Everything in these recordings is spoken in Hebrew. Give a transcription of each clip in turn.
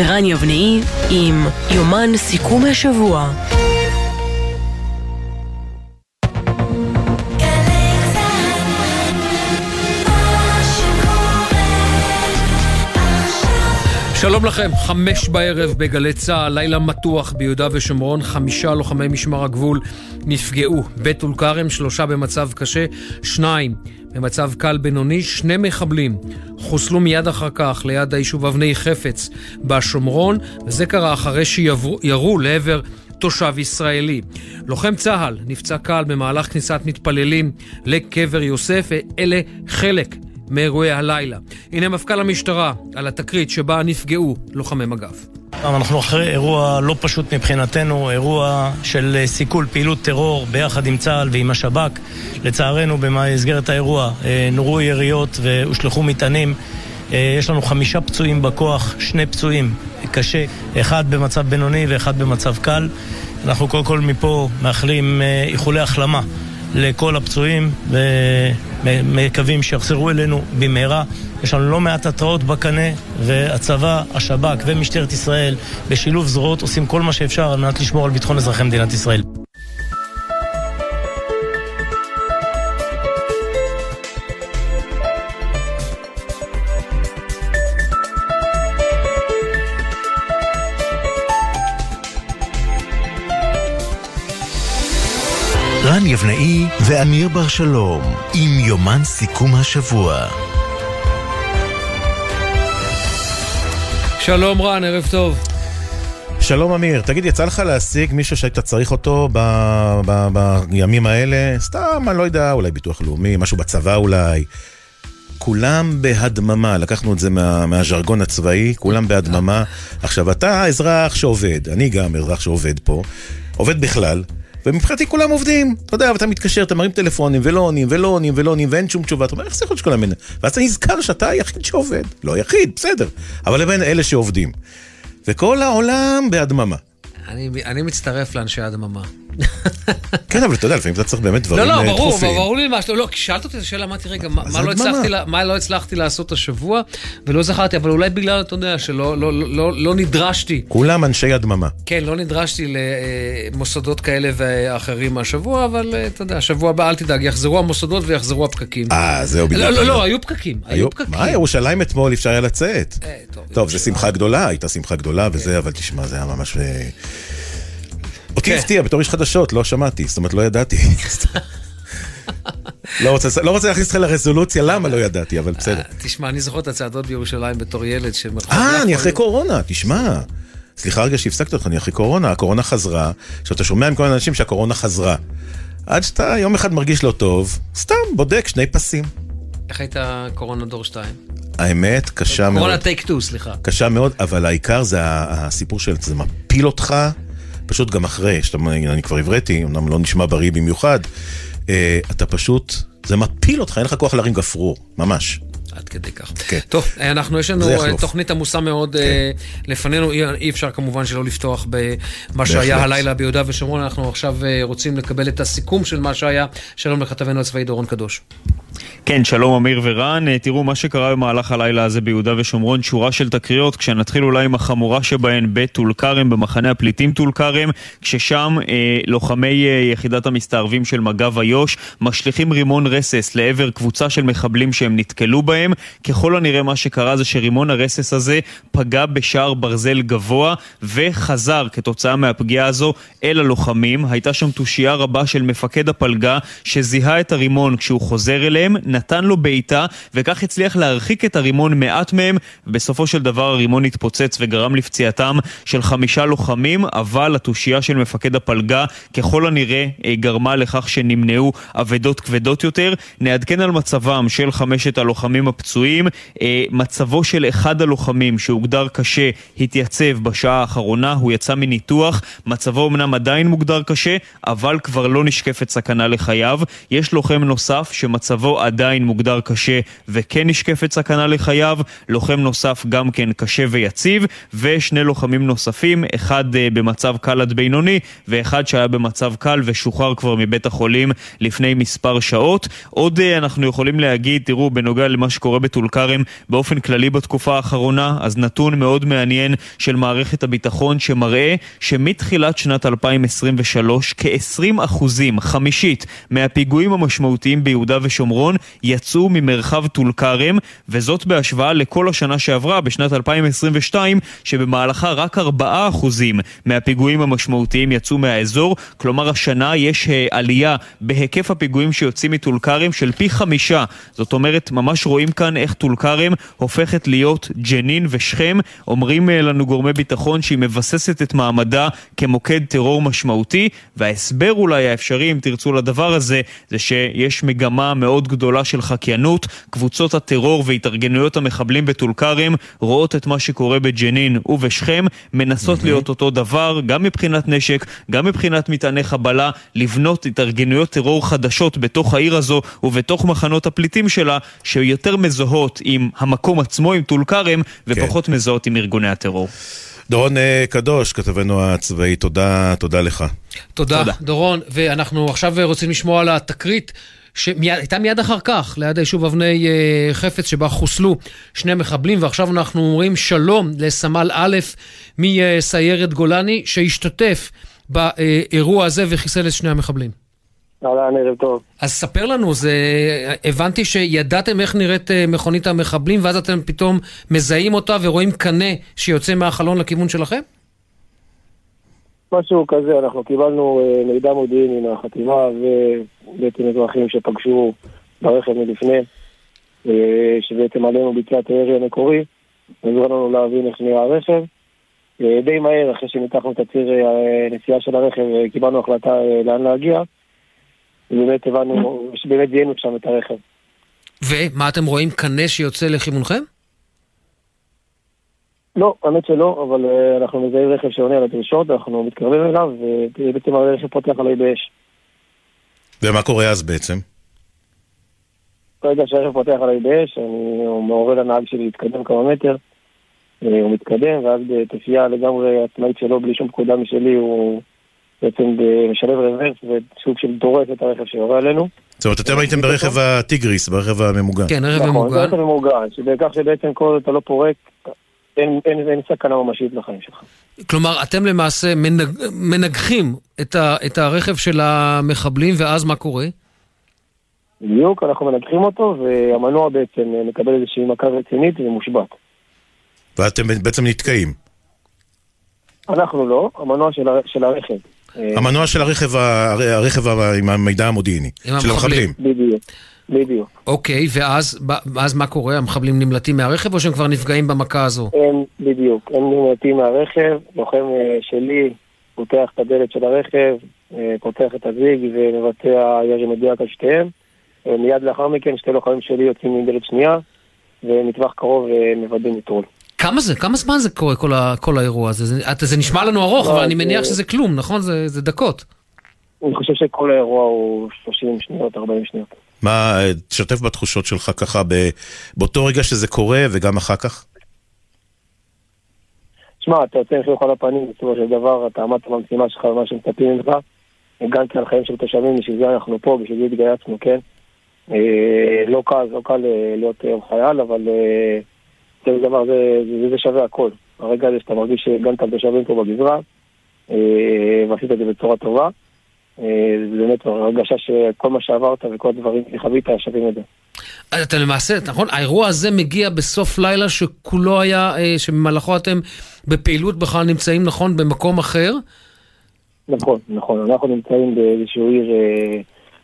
ורן יבנאי עם יומן סיכום השבוע. שלום לכם, חמש בערב בגלי צה"ל, לילה מתוח ביהודה ושומרון, חמישה לוחמי משמר הגבול נפגעו. בטול כרם, שלושה במצב קשה, שניים במצב קל בינוני, שני מחבלים חוסלו מיד אחר כך ליד היישוב אבני חפץ בשומרון, וזה קרה אחרי שירו לעבר תושב ישראלי. לוחם צה"ל נפצע קל במהלך כניסת מתפללים לקבר יוסף, ואלה חלק מאירועי הלילה. הנה מפכ"ל המשטרה על התקרית שבה נפגעו לוחמי מג"ב. אנחנו אחרי אירוע לא פשוט מבחינתנו, אירוע של אה, סיכול פעילות טרור ביחד עם צה"ל ועם השב"כ. לצערנו, במסגרת האירוע אה, נורו יריות והושלכו מטענים. אה, יש לנו חמישה פצועים בכוח, שני פצועים קשה, אחד במצב בינוני ואחד במצב קל. אנחנו קודם כל מפה מאחלים איחולי החלמה לכל הפצועים ומקווים שיחזרו אלינו במהרה. יש לנו לא מעט התראות בקנה, והצבא, השב"כ ומשטרת ישראל בשילוב זרועות עושים כל מה שאפשר על מנת לשמור על ביטחון אזרחי מדינת ישראל. רן יבנאי ואמיר בר שלום עם יומן סיכום השבוע. שלום רן, ערב טוב. שלום אמיר, תגיד, יצא לך להשיג מישהו שהיית צריך אותו ב- ב- בימים האלה? סתם, אני לא יודע, אולי ביטוח לאומי, משהו בצבא אולי. כולם בהדממה, לקחנו את זה מה, מהז'רגון הצבאי, כולם בהדממה. עכשיו, אתה אזרח שעובד, אני גם אזרח שעובד פה, עובד בכלל, ומבחינתי כולם עובדים. אתה יודע, ואתה מתקשר, אתה מרים טלפונים, ולא עונים, ולא עונים, ולא עונים, ואין שום תשובה. אתה אומר, איך זה יכול להיות שכולם... ואז אתה נזכר שאתה היחיד שעובד. לא יחיד, בסדר. אבל לבין אלה שעובדים. וכל העולם בהדממה. אני, אני מצטרף לאנשי הדממה. כן, אבל אתה יודע, לפעמים אתה צריך באמת דברים לא, אה, לא, ברור, דחופים. ברור לי מה שאתה... לא, כי שאלת אותי את השאלה, אמרתי, רגע, מה, מה, לא. הצלחתי, מה לא הצלחתי לעשות השבוע, ולא זכרתי, אבל אולי בגלל, אתה יודע, שלא לא, לא, לא, לא נדרשתי, כולם אנשי הדממה. כן, לא נדרשתי למוסדות כאלה ואחרים השבוע, אבל אה, אתה יודע, השבוע הבא, אל תדאג, יחזרו המוסדות ויחזרו הפקקים. אה, זהו בדיוק. לא, לא, לא, היו פקקים, היו פקקים. מה, ירושלים אתמול אפשר היה לצאת. אה, טוב, טוב, זו שמחה גדולה, הייתה שמחה גדולה וזה, אבל תשמע, זה היה ממש... אה, אותי כן. הפתיע, בתור איש חדשות, לא שמעתי, זאת אומרת, לא ידעתי. לא רוצה- לא רוצה להכניס אותך לרזולוציה למה לא ידעתי, אבל בסדר. תשמע, אני זוכר את הצעדות בירושלים בתור ילד, שמרחוב אה, אני אחרי היו- קורונה, תשמע. סליחה רגע שהפסקתי אותך, אני אחרי קורונה, הקורונה חזרה. עכשיו, אתה שומע מכל מיני אנשים שהקורונה חזרה. עד שאתה יום אחד מרגיש לא טוב, סתם בודק שני פסים. איך הייתה קורונה דור 2? האמת, קשה מאוד. קורונה טייק 2, סליחה. קשה מאוד, אבל העיקר זה הסיפור של זה מפיל אותך, פשוט גם אחרי, שאתה, אני כבר הבראתי, אמנם לא נשמע בריא במיוחד, אה, אתה פשוט, זה מפיל אותך, אין לך כוח להרים גפרור, ממש. עד כדי כך. כן. טוב, אנחנו, יש לנו אה. תוכנית עמוסה מאוד אה, לפנינו, אי- אי אפשר כמובן שלא לפתוח במה שהיה. הלילה ביהודה ושומרון, אנחנו עכשיו אה, רוצים לקבל את הסיכום של מה שהיה. שלום לכתבנו הצבאי דורון קדוש. כן, שלום אמיר ורן. אה, תראו, מה שקרה במהלך הלילה הזה ביהודה ושומרון, שורה של תקריות, כשנתחיל אולי עם החמורה שבהן בטול כרם, במחנה הפליטים טול כרם, כששם אה, לוחמי אה, יחידת המסתערבים של מג"ב איו"ש משליכים רימון רסס לעבר קבוצה של מחבלים שהם נתקלו בהם. ככל הנראה מה שקרה זה שרימון הרסס הזה פגע בשער ברזל גבוה וחזר כתוצאה מהפגיעה הזו אל הלוחמים. הייתה שם תושייה רבה של מפקד הפלגה שזיהה את הרימון כשהוא חוזר אליהם, נתן לו בעיטה וכך הצליח להרחיק את הרימון מעט מהם ובסופו של דבר הרימון התפוצץ וגרם לפציעתם של חמישה לוחמים אבל התושייה של מפקד הפלגה ככל הנראה אה, גרמה לכך שנמנעו אבדות כבדות יותר. נעדכן על מצבם של חמשת הלוחמים הפצועים. אה, מצבו של אחד הלוחמים שהוגדר קשה התייצב בשעה האחרונה, הוא יצא מניתוח. מצבו אמנם עדיין מוגדר קשה, אבל כבר לא נשקפת סכנה לחייו. יש לוחם נוסף שמצבו מצבו עדיין מוגדר קשה וכן נשקפת סכנה לחייו, לוחם נוסף גם כן קשה ויציב, ושני לוחמים נוספים, אחד במצב קל עד בינוני, ואחד שהיה במצב קל ושוחרר כבר מבית החולים לפני מספר שעות. עוד אנחנו יכולים להגיד, תראו, בנוגע למה שקורה בטול כרם באופן כללי בתקופה האחרונה, אז נתון מאוד מעניין של מערכת הביטחון שמראה שמתחילת שנת 2023 כ-20 אחוזים, חמישית, מהפיגועים המשמעותיים ביהודה ושומרון יצאו ממרחב טול כרם, וזאת בהשוואה לכל השנה שעברה, בשנת 2022, שבמהלכה רק 4 אחוזים מהפיגועים המשמעותיים יצאו מהאזור, כלומר השנה יש אה, עלייה בהיקף הפיגועים שיוצאים מטול כרם של פי חמישה. זאת אומרת, ממש רואים כאן איך טול כרם הופכת להיות ג'נין ושכם. אומרים אה, לנו גורמי ביטחון שהיא מבססת את מעמדה כמוקד טרור משמעותי, וההסבר אולי האפשרי, אם תרצו לדבר הזה, זה שיש מגמה מאוד גדולה של חקיינות. קבוצות הטרור והתארגנויות המחבלים בטול כרם רואות את מה שקורה בג'נין ובשכם, מנסות mm-hmm. להיות אותו דבר, גם מבחינת נשק, גם מבחינת מטעני חבלה, לבנות התארגנויות טרור חדשות בתוך העיר הזו ובתוך מחנות הפליטים שלה, שיותר מזוהות עם המקום עצמו, עם טול כרם, ופחות כן. מזוהות עם ארגוני הטרור. דורון אה, קדוש, כתבנו הצבאי, תודה, תודה לך. תודה, תודה, דורון. ואנחנו עכשיו רוצים לשמוע על התקרית שהייתה מיד אחר כך, ליד היישוב אבני אה, חפץ, שבה חוסלו שני מחבלים, ועכשיו אנחנו אומרים שלום לסמל א' מסיירת גולני, שהשתתף באירוע הזה וחיסל את שני המחבלים. אהלן, ערב טוב. אז ספר לנו, זה... הבנתי שידעתם איך נראית אה, מכונית המחבלים, ואז אתם פתאום מזהים אותה ורואים קנה שיוצא מהחלון לכיוון שלכם? משהו כזה, אנחנו קיבלנו אה, מידע מודיעיני מהחטיבה ובעצם אזרחים שפגשו ברכב מלפני, אה, שבעצם עלינו ביצע את הירי המקורי, עזרו לנו להבין איך נראה הרכב. די מהר, אחרי שניתחנו את הציר הנסיעה של הרכב, קיבלנו החלטה לאן להגיע. ובאמת הבנו, שבאמת זיהינו שם את הרכב. ומה אתם רואים, קנה שיוצא לכיוונכם? לא, האמת שלא, אבל uh, אנחנו מזהים רכב שעונה על הדרישות, אנחנו מתקרבים אליו, ובעצם הרכב פותח עלי באש. ומה קורה אז בעצם? ברגע שהרכב פותח עלי באש, אני מעורר לנהג שלי להתקדם כמה מטר, אה, הוא מתקדם, ואז בתפייה לגמרי עצמאית שלו, בלי שום פקודה משלי, הוא בעצם משלב רוורס וסוג של דורס את הרכב שיורה עלינו. זאת אומרת, אתם הייתם ברכב הטיגריס, ברכב הממוגן. כן, רכב ממוגן. נכון, ברכב ממוגן, שבכך שבעצם כל אתה לא פורק, אין, אין, אין סכנה ממשית לחיים שלך. כלומר, אתם למעשה מנג, מנגחים את, ה, את הרכב של המחבלים, ואז מה קורה? בדיוק, אנחנו מנגחים אותו, והמנוע בעצם מקבל איזושהי מכה רצינית ומושבת. ואתם בעצם נתקעים. אנחנו לא, המנוע של. של הרכב. המנוע של הרכב, הרכב עם המידע המודיעיני, של המחבלים. בדיוק. בדיוק. אוקיי, ואז ואז מה קורה? המחבלים נמלטים מהרכב או שהם כבר נפגעים במכה הזו? הם, בדיוק, הם נמלטים מהרכב, לוחם אה, שלי פותח את הדלת של הרכב, אה, פותח את הזיג ומבצע ירי מדויק על שתיהם. אה, מיד לאחר מכן שתי לוחמים שלי יוצאים מדלת שנייה, ומטווח קרוב מוודאים נטרול. כמה זה? כמה זמן זה קורה, כל, ה, כל האירוע הזה? זה, זה נשמע לנו ארוך, לא, אבל אני מניח שזה כלום, נכון? זה, זה דקות. אני חושב שכל האירוע הוא 30 שניות, 40 שניות. מה, תשתף בתחושות שלך ככה באותו רגע שזה קורה וגם אחר כך? שמע, אתה יוצא עם חיוך על הפנים, בסופו של דבר אתה עמדת במשימה שלך ומה שמצפים ממך. הגנת על חיים של תושבים, בשביל זה אנחנו פה, בשביל זה התגייסנו, כן? אה, לא קל, לא קל אה, להיות אה, חייל, אבל זה דבר, זה, זה, זה שווה הכל. הרגע הזה שאתה מרגיש שהגנת על תושבים פה בגזרה, אה, ועשית את זה בצורה טובה, אה, זה באמת הרגשה שכל מה שעברת וכל הדברים שחווית שווים את זה. אז אתה למעשה, נכון, האירוע הזה מגיע בסוף לילה שכולו היה, אה, שבמהלכו אתם בפעילות בכלל נמצאים, נכון, במקום אחר? נכון, נכון, אנחנו נמצאים באיזשהו עיר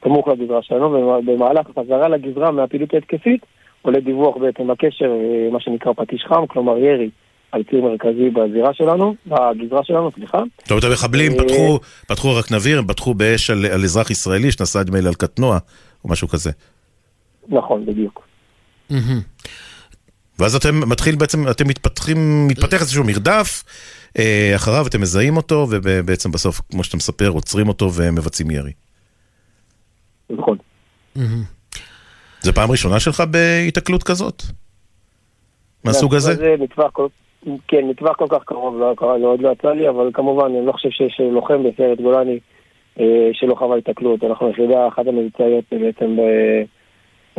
סמוך לגזרה שלנו, ובמהלך החזרה לגזרה מהפעילות ההתקפית, עולה דיווח בעצם בקשר, אה, מה שנקרא פטיש חם, כלומר ירי על ציר מרכזי בזירה שלנו, בגזרה שלנו, סליחה. זאת אומרת, המחבלים אה, פתחו, פתחו רק נביר, הם פתחו באש על, על אזרח ישראלי שנסע נדמה לי על קטנוע, או משהו כזה. נכון, בדיוק. ואז אתם מתחיל בעצם, אתם מתפתחים, מתפתח איזשהו מרדף, אה, אחריו אתם מזהים אותו, ובעצם בסוף, כמו שאתה מספר, עוצרים אותו ומבצעים ירי. נכון. זה פעם ראשונה שלך בהיתקלות כזאת? מהסוג הזה? זה מטווח כל... כן, מטווח כל כך קרוב, לא קרה, זה עוד לא יצא לי, אבל כמובן, אני לא חושב שיש לוחם בסיירת גולני אה, שלא חווה התקלות. אנחנו יחידה אחת המבצעיות בעצם ב...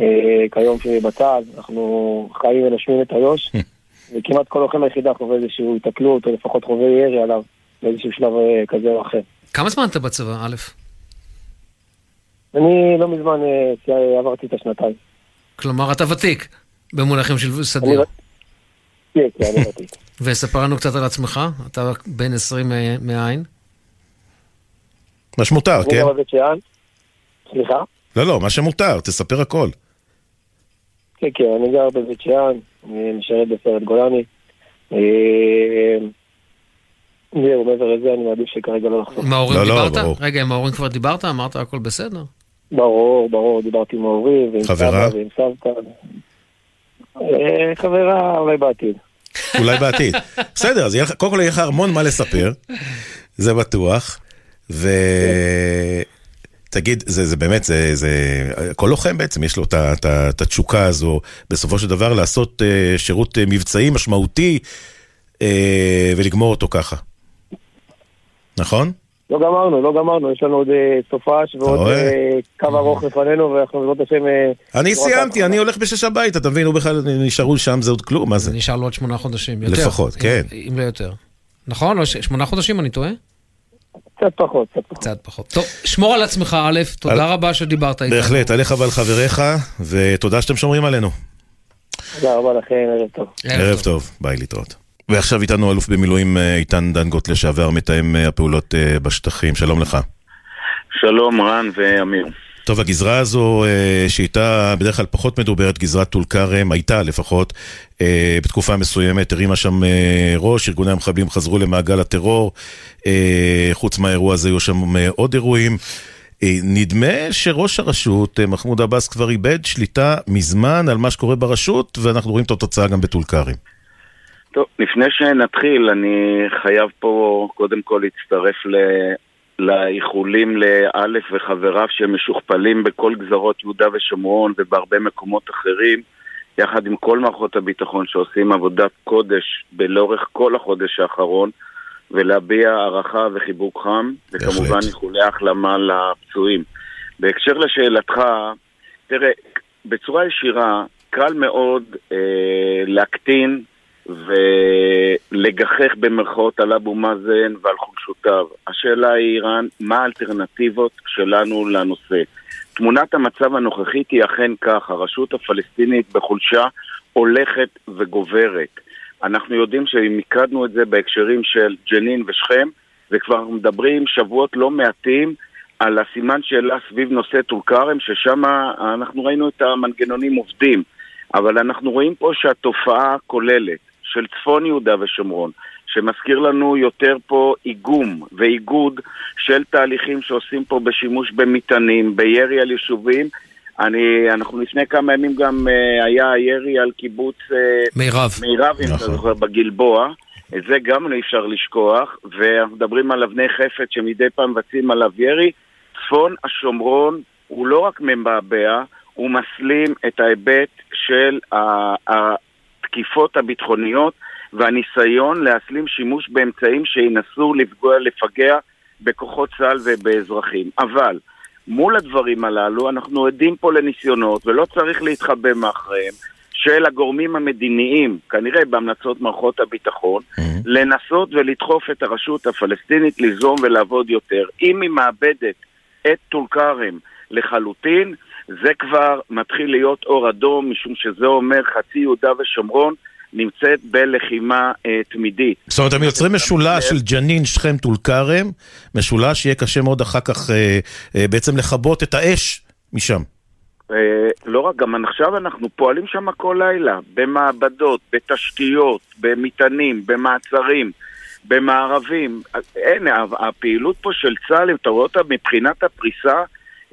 אה, כיום שבצה"ל, אנחנו חיים ונושמים את איו"ש, וכמעט כל לוחם היחידה חווה איזושהי התקלות, או לפחות חווה ירי עליו באיזשהו שלב אה, כזה או אחר. כמה זמן אתה בצבא, א'? אני לא מזמן אה, עברתי את השנתיים. כלומר, אתה ותיק במונחים של סדיר. כן, כן, אני ותיק. וספר לנו קצת על עצמך, אתה בן 20 מהעין. מה שמותר, כן? סליחה? לא, לא, מה שמותר, תספר הכל. כן, כן, אני גר בבית שאן, אני משרת בסרט גולני. אה, זהו, מעבר לזה אני מעדיף שכרגע לא לחשוף. עם ההורים לא, דיברת? לא, רגע, עם ההורים כבר דיברת? אמרת הכל בסדר? ברור, ברור, דיברתי עם ההורים, ועם סבא ועם סבתא. אה, חברה, אולי בעתיד. אולי בעתיד. בסדר, אז קודם כל יהיה לך המון מה לספר, זה בטוח. ו... תגיד, זה, זה באמת, זה, זה, כל לוחם בעצם יש לו את התשוקה הזו, בסופו של דבר לעשות uh, שירות uh, מבצעי משמעותי uh, ולגמור אותו ככה. נכון? לא גמרנו, לא גמרנו, יש לנו עוד סופש ועוד קו ארוך לפנינו, ואנחנו בעזרת השם... אני סיימתי, אני הולך בשש הביתה, אתה מבין, הוא בכלל נשארו שם, זה עוד כלום, מה זה? נשאר לו עוד שמונה חודשים, יותר. לפחות, כן. אם לא יותר. נכון? שמונה חודשים, אני טועה? קצת פחות, קצת פחות. קצת פחות. טוב, שמור על עצמך, א', תודה על... רבה שדיברת איתנו. בהחלט, עליך ועל חבריך, ותודה שאתם שומרים עלינו. תודה רבה לכם, ערב טוב. ערב טוב, ביי להתראות. ועכשיו איתנו אלוף במילואים אה, איתן דנגוט לשעבר, מתאם אה, הפעולות אה, בשטחים, שלום לך. שלום רן ואמיר. טוב, הגזרה הזו, שהייתה בדרך כלל פחות מדוברת, גזרת טול כרם, הייתה לפחות, בתקופה מסוימת, הרימה שם ראש, ארגוני המחבלים חזרו למעגל הטרור, חוץ מהאירוע הזה היו שם עוד אירועים. נדמה שראש הרשות, מחמוד עבאס, כבר איבד שליטה מזמן על מה שקורה ברשות, ואנחנו רואים את התוצאה גם בטול כרם. טוב, לפני שנתחיל, אני חייב פה קודם כל להצטרף לאיחולים לאלף וחבריו שהם משוכפלים בכל גזרות יהודה ושומרון ובהרבה מקומות אחרים, יחד עם כל מערכות הביטחון שעושים עבודת קודש לאורך כל החודש האחרון, ולהביע הערכה וחיבוק חם, וכמובן איחולי החלמה לפצועים. בהקשר לשאלתך, תראה, בצורה ישירה, קל מאוד אה, להקטין ולגחך במרכאות על אבו מאזן ועל חולשותיו. השאלה היא, איראן, מה האלטרנטיבות שלנו לנושא? תמונת המצב הנוכחית היא אכן כך, הרשות הפלסטינית בחולשה הולכת וגוברת. אנחנו יודעים שמיקדנו את זה בהקשרים של ג'נין ושכם, וכבר מדברים שבועות לא מעטים על הסימן שאלה סביב נושא טול כרם, ששם אנחנו ראינו את המנגנונים עובדים. אבל אנחנו רואים פה שהתופעה כוללת של צפון יהודה ושומרון, שמזכיר לנו יותר פה איגום ואיגוד של תהליכים שעושים פה בשימוש במטענים, בירי על יישובים. אני, אנחנו לפני כמה ימים גם uh, היה ירי על קיבוץ uh, מירב, מירב אם אתה נכון. זוכר, בגלבוע. את זה גם אי אפשר לשכוח, ואנחנו מדברים על אבני חפץ שמדי פעם מבצעים עליו ירי. צפון השומרון הוא לא רק מבעבע, הוא מסלים את ההיבט של התקיפות הביטחוניות והניסיון להסלים שימוש באמצעים שינסו לפגוע, לפגע בכוחות צה"ל ובאזרחים. אבל מול הדברים הללו אנחנו עדים פה לניסיונות, ולא צריך להתחבא מאחריהם, של הגורמים המדיניים, כנראה בהמלצות מערכות הביטחון, mm-hmm. לנסות ולדחוף את הרשות הפלסטינית ליזום ולעבוד יותר. אם היא מאבדת את טול כרם לחלוטין, זה כבר מתחיל להיות אור אדום, משום שזה אומר חצי יהודה ושומרון נמצאת בלחימה אה, תמידית. זאת אומרת, הם יוצרים משולש של ג'נין, שכם, טול כרם, משולש שיהיה קשה מאוד אחר כך אה, אה, בעצם לכבות את האש משם. אה, לא רק, גם עכשיו אנחנו פועלים שם כל לילה, במעבדות, בתשתיות, במטענים, במעצרים, במערבים. אין, הפעילות פה של צה"ל, אם אתה רואה אותה מבחינת הפריסה,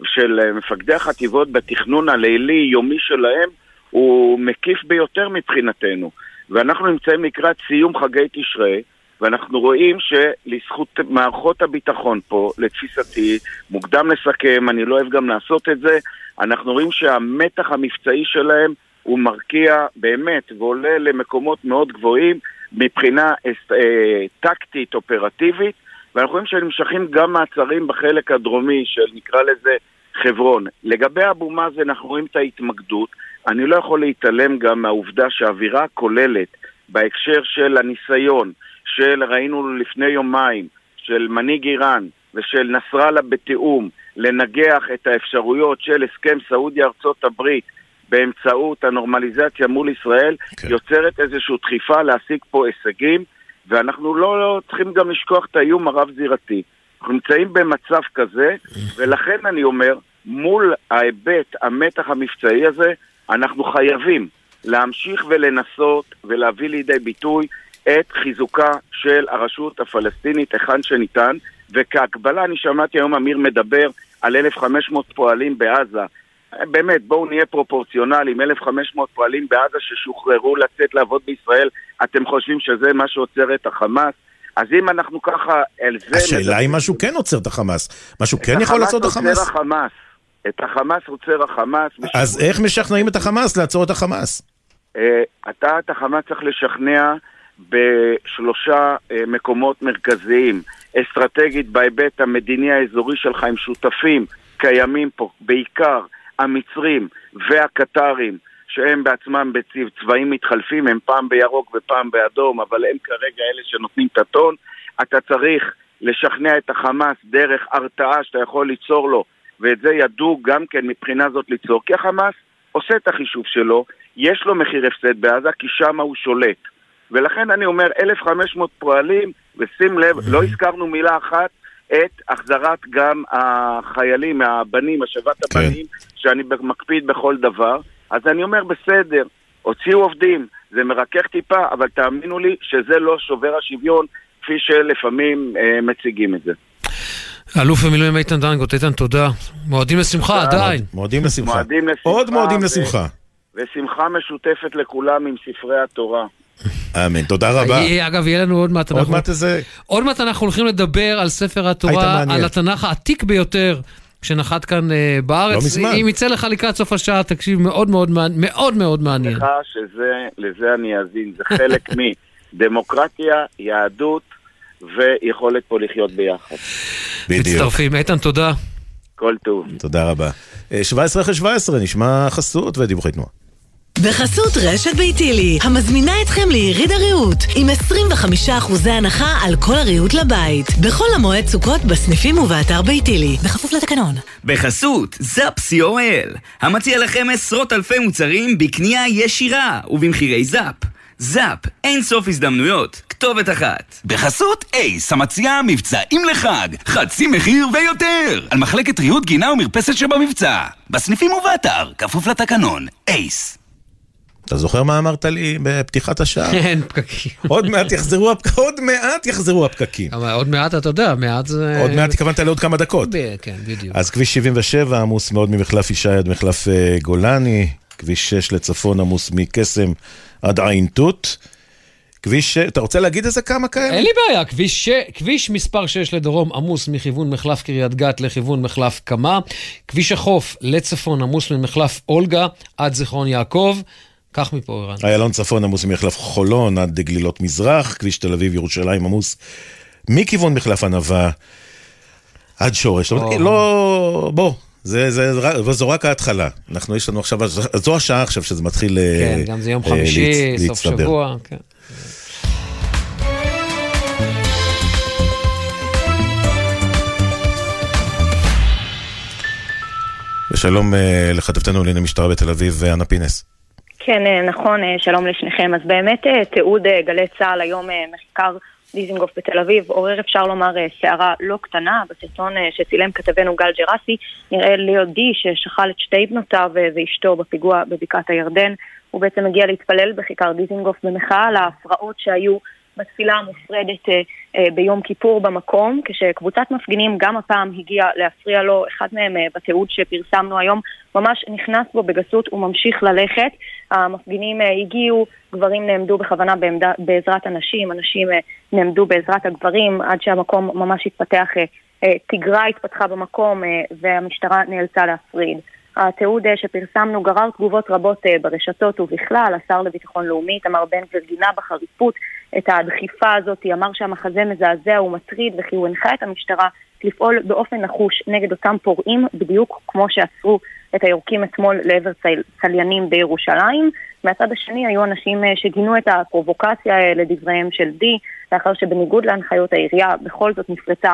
של אה, מפקדי החטיבות בתכנון הלילי-יומי שלהם הוא מקיף ביותר מבחינתנו. ואנחנו נמצאים לקראת סיום חגי תשרי, ואנחנו רואים שלזכות מערכות הביטחון פה, לתפיסתי, מוקדם לסכם, אני לא אוהב גם לעשות את זה, אנחנו רואים שהמתח המבצעי שלהם הוא מרקיע באמת ועולה למקומות מאוד גבוהים מבחינה אה, טקטית, אופרטיבית, ואנחנו רואים שנמשכים גם מעצרים בחלק הדרומי של נקרא לזה חברון. לגבי אבו מאזן אנחנו רואים את ההתמקדות, אני לא יכול להתעלם גם מהעובדה שהאווירה הכוללת בהקשר של הניסיון, של ראינו לפני יומיים, של מנהיג איראן ושל נסראללה בתיאום, לנגח את האפשרויות של הסכם סעודיה-ארצות הברית באמצעות הנורמליזציה מול ישראל, okay. כן. יוצרת איזושהי דחיפה להשיג פה הישגים, ואנחנו לא, לא צריכים גם לשכוח את האיום הרב-זירתי. אנחנו נמצאים במצב כזה, ולכן אני אומר, מול ההיבט, המתח המבצעי הזה, אנחנו חייבים להמשיך ולנסות ולהביא לידי ביטוי את חיזוקה של הרשות הפלסטינית היכן שניתן, וכהקבלה אני שמעתי היום אמיר מדבר על 1,500 פועלים בעזה. באמת, בואו נהיה פרופורציונליים, 1,500 פועלים בעזה ששוחררו לצאת לעבוד בישראל, אתם חושבים שזה מה שעוצר את החמאס? אז אם אנחנו ככה, אל זה... השאלה היא משהו כן עוצר את החמאס. משהו כן יכול לעצור את החמאס? את החמאס. את החמאס עוצר החמאס. אז איך משכנעים את החמאס לעצור את החמאס? אה, אתה את החמאס צריך לשכנע בשלושה אה, מקומות מרכזיים. אסטרטגית בהיבט המדיני האזורי שלך עם שותפים קיימים פה, בעיקר המצרים והקטרים, שהם בעצמם בצבעים מתחלפים, הם פעם בירוק ופעם באדום, אבל הם כרגע אלה שנותנים את הטון. אתה צריך לשכנע את החמאס דרך הרתעה שאתה יכול ליצור לו, ואת זה ידעו גם כן מבחינה זאת ליצור, כי החמאס עושה את החישוב שלו, יש לו מחיר הפסד בעזה, כי שם הוא שולט. ולכן אני אומר, 1,500 פועלים, ושים לב, לא הזכרנו מילה אחת, את החזרת גם החיילים, הבנים, השבת כן. הבנים, שאני מקפיד בכל דבר. אז אני אומר, בסדר, הוציאו עובדים, זה מרכך טיפה, אבל תאמינו לי שזה לא שובר השוויון כפי שלפעמים אה, מציגים את זה. אלוף במילואים איתן דנגוט, איתן תודה. מועדים לשמחה עדיין. מועדים לשמחה. עוד מועדים לשמחה. ושמחה משותפת לכולם עם ספרי התורה. אמן, תודה רבה. אגב, יהיה לנו עוד מעט. עוד מעט איזה... עוד מעט אנחנו הולכים לדבר על ספר התורה, על התנ"ך העתיק ביותר. שנחת כאן uh, בארץ. לא מזמן. אם יצא לך לקראת סוף השעה, תקשיב, מאוד מאוד מאוד מאוד מעניין. לך שלזה אני אאזין, זה חלק מדמוקרטיה, יהדות ויכולת פה לחיות ביחד. בדיוק. מצטרפים. איתן, תודה. כל טוב. תודה רבה. 17 אה, אחרי 17, נשמע חסות ודיווחי תנועה. בחסות רשת ביתילי, המזמינה אתכם ליריד הריהוט, עם 25% הנחה על כל הריהוט לבית. בכל המועד סוכות בסניפים ובאתר ביתילי, בכפוף לתקנון. בחסות זאפ co.il, המציע לכם עשרות אלפי מוצרים בקנייה ישירה ובמחירי זאפ. זאפ, אין סוף הזדמנויות, כתובת אחת. בחסות אייס, המציעה מבצעים לחג, חצי מחיר ויותר, על מחלקת ריהוט גינה ומרפסת שבמבצע. בסניפים ובאתר, כפוף לתקנון, אייס. אתה זוכר מה אמרת לי בפתיחת השעה? אין פקקים. עוד מעט יחזרו הפקקים, עוד מעט יחזרו הפקקים. אבל עוד מעט, אתה יודע, מעט זה... עוד מעט התכוונת לעוד כמה דקות. כן, בדיוק. אז כביש 77 עמוס מאוד ממחלף ישי עד מחלף אה, גולני, כביש 6 לצפון עמוס מקסם עד עין תות. כביש, אתה רוצה להגיד איזה כמה כאלה? אין לי בעיה, כביש, ש... כביש מספר 6 לדרום עמוס מכיוון מחלף קריית גת לכיוון מחלף קמה. כביש החוף לצפון עמוס ממחלף אולגה עד זיכרון יעקב. קח מפה, ערן. איילון צפון עמוס ממחלף חולון עד גלילות מזרח, כביש תל אביב ירושלים עמוס מכיוון מחלף ענווה עד שורש. לא, בוא, זה, זה, זה, זו רק ההתחלה. אנחנו, יש לנו עכשיו, זו השעה עכשיו שזה מתחיל כן, גם זה יום אה, חמישי, סוף שבוע, כן. ושלום אה, לכתבתנו לענייני משטרה בתל אביב, אנה פינס. כן, אה, נכון, אה, שלום לשניכם. אז באמת אה, תיעוד גלי צה"ל היום מחקר דיזינגוף בתל אביב עורר אפשר לומר סערה לא קטנה. בסרטון שצילם כתבנו גל ג'רסי נראה ליאודי ששכל את שתי בנותיו ואשתו בפיגוע בבקעת הירדן. הוא בעצם הגיע להתפלל בכיכר דיזינגוף במחאה על ההפרעות שהיו בתפילה המופרדת אה, אה, ביום כיפור במקום, כשקבוצת מפגינים גם הפעם הגיעה להפריע לו, אחד מהם אה, בתיעוד שפרסמנו היום, ממש נכנס בו בגסות וממשיך ללכת. המפגינים הגיעו, גברים נעמדו בכוונה בעמדה, בעזרת הנשים, הנשים נעמדו בעזרת הגברים, עד שהמקום ממש התפתח, תגרה התפתחה במקום והמשטרה נאלצה להפריד. התיעוד אה, שפרסמנו גרר תגובות רבות אה, ברשתות ובכלל, השר לביטחון לאומי, איתמר בן גביר גינה בחריפות את הדחיפה הזאת, אמר שהמחזה מזעזע ומטריד וכי הוא הנחה את המשטרה לפעול באופן נחוש נגד אותם פורעים, בדיוק כמו שעצרו את היורקים אתמול לעבר צל... צליינים בירושלים. מהצד השני היו אנשים אה, שגינו את הפרובוקציה לדבריהם של די, לאחר שבניגוד להנחיות העירייה בכל זאת נפרצה,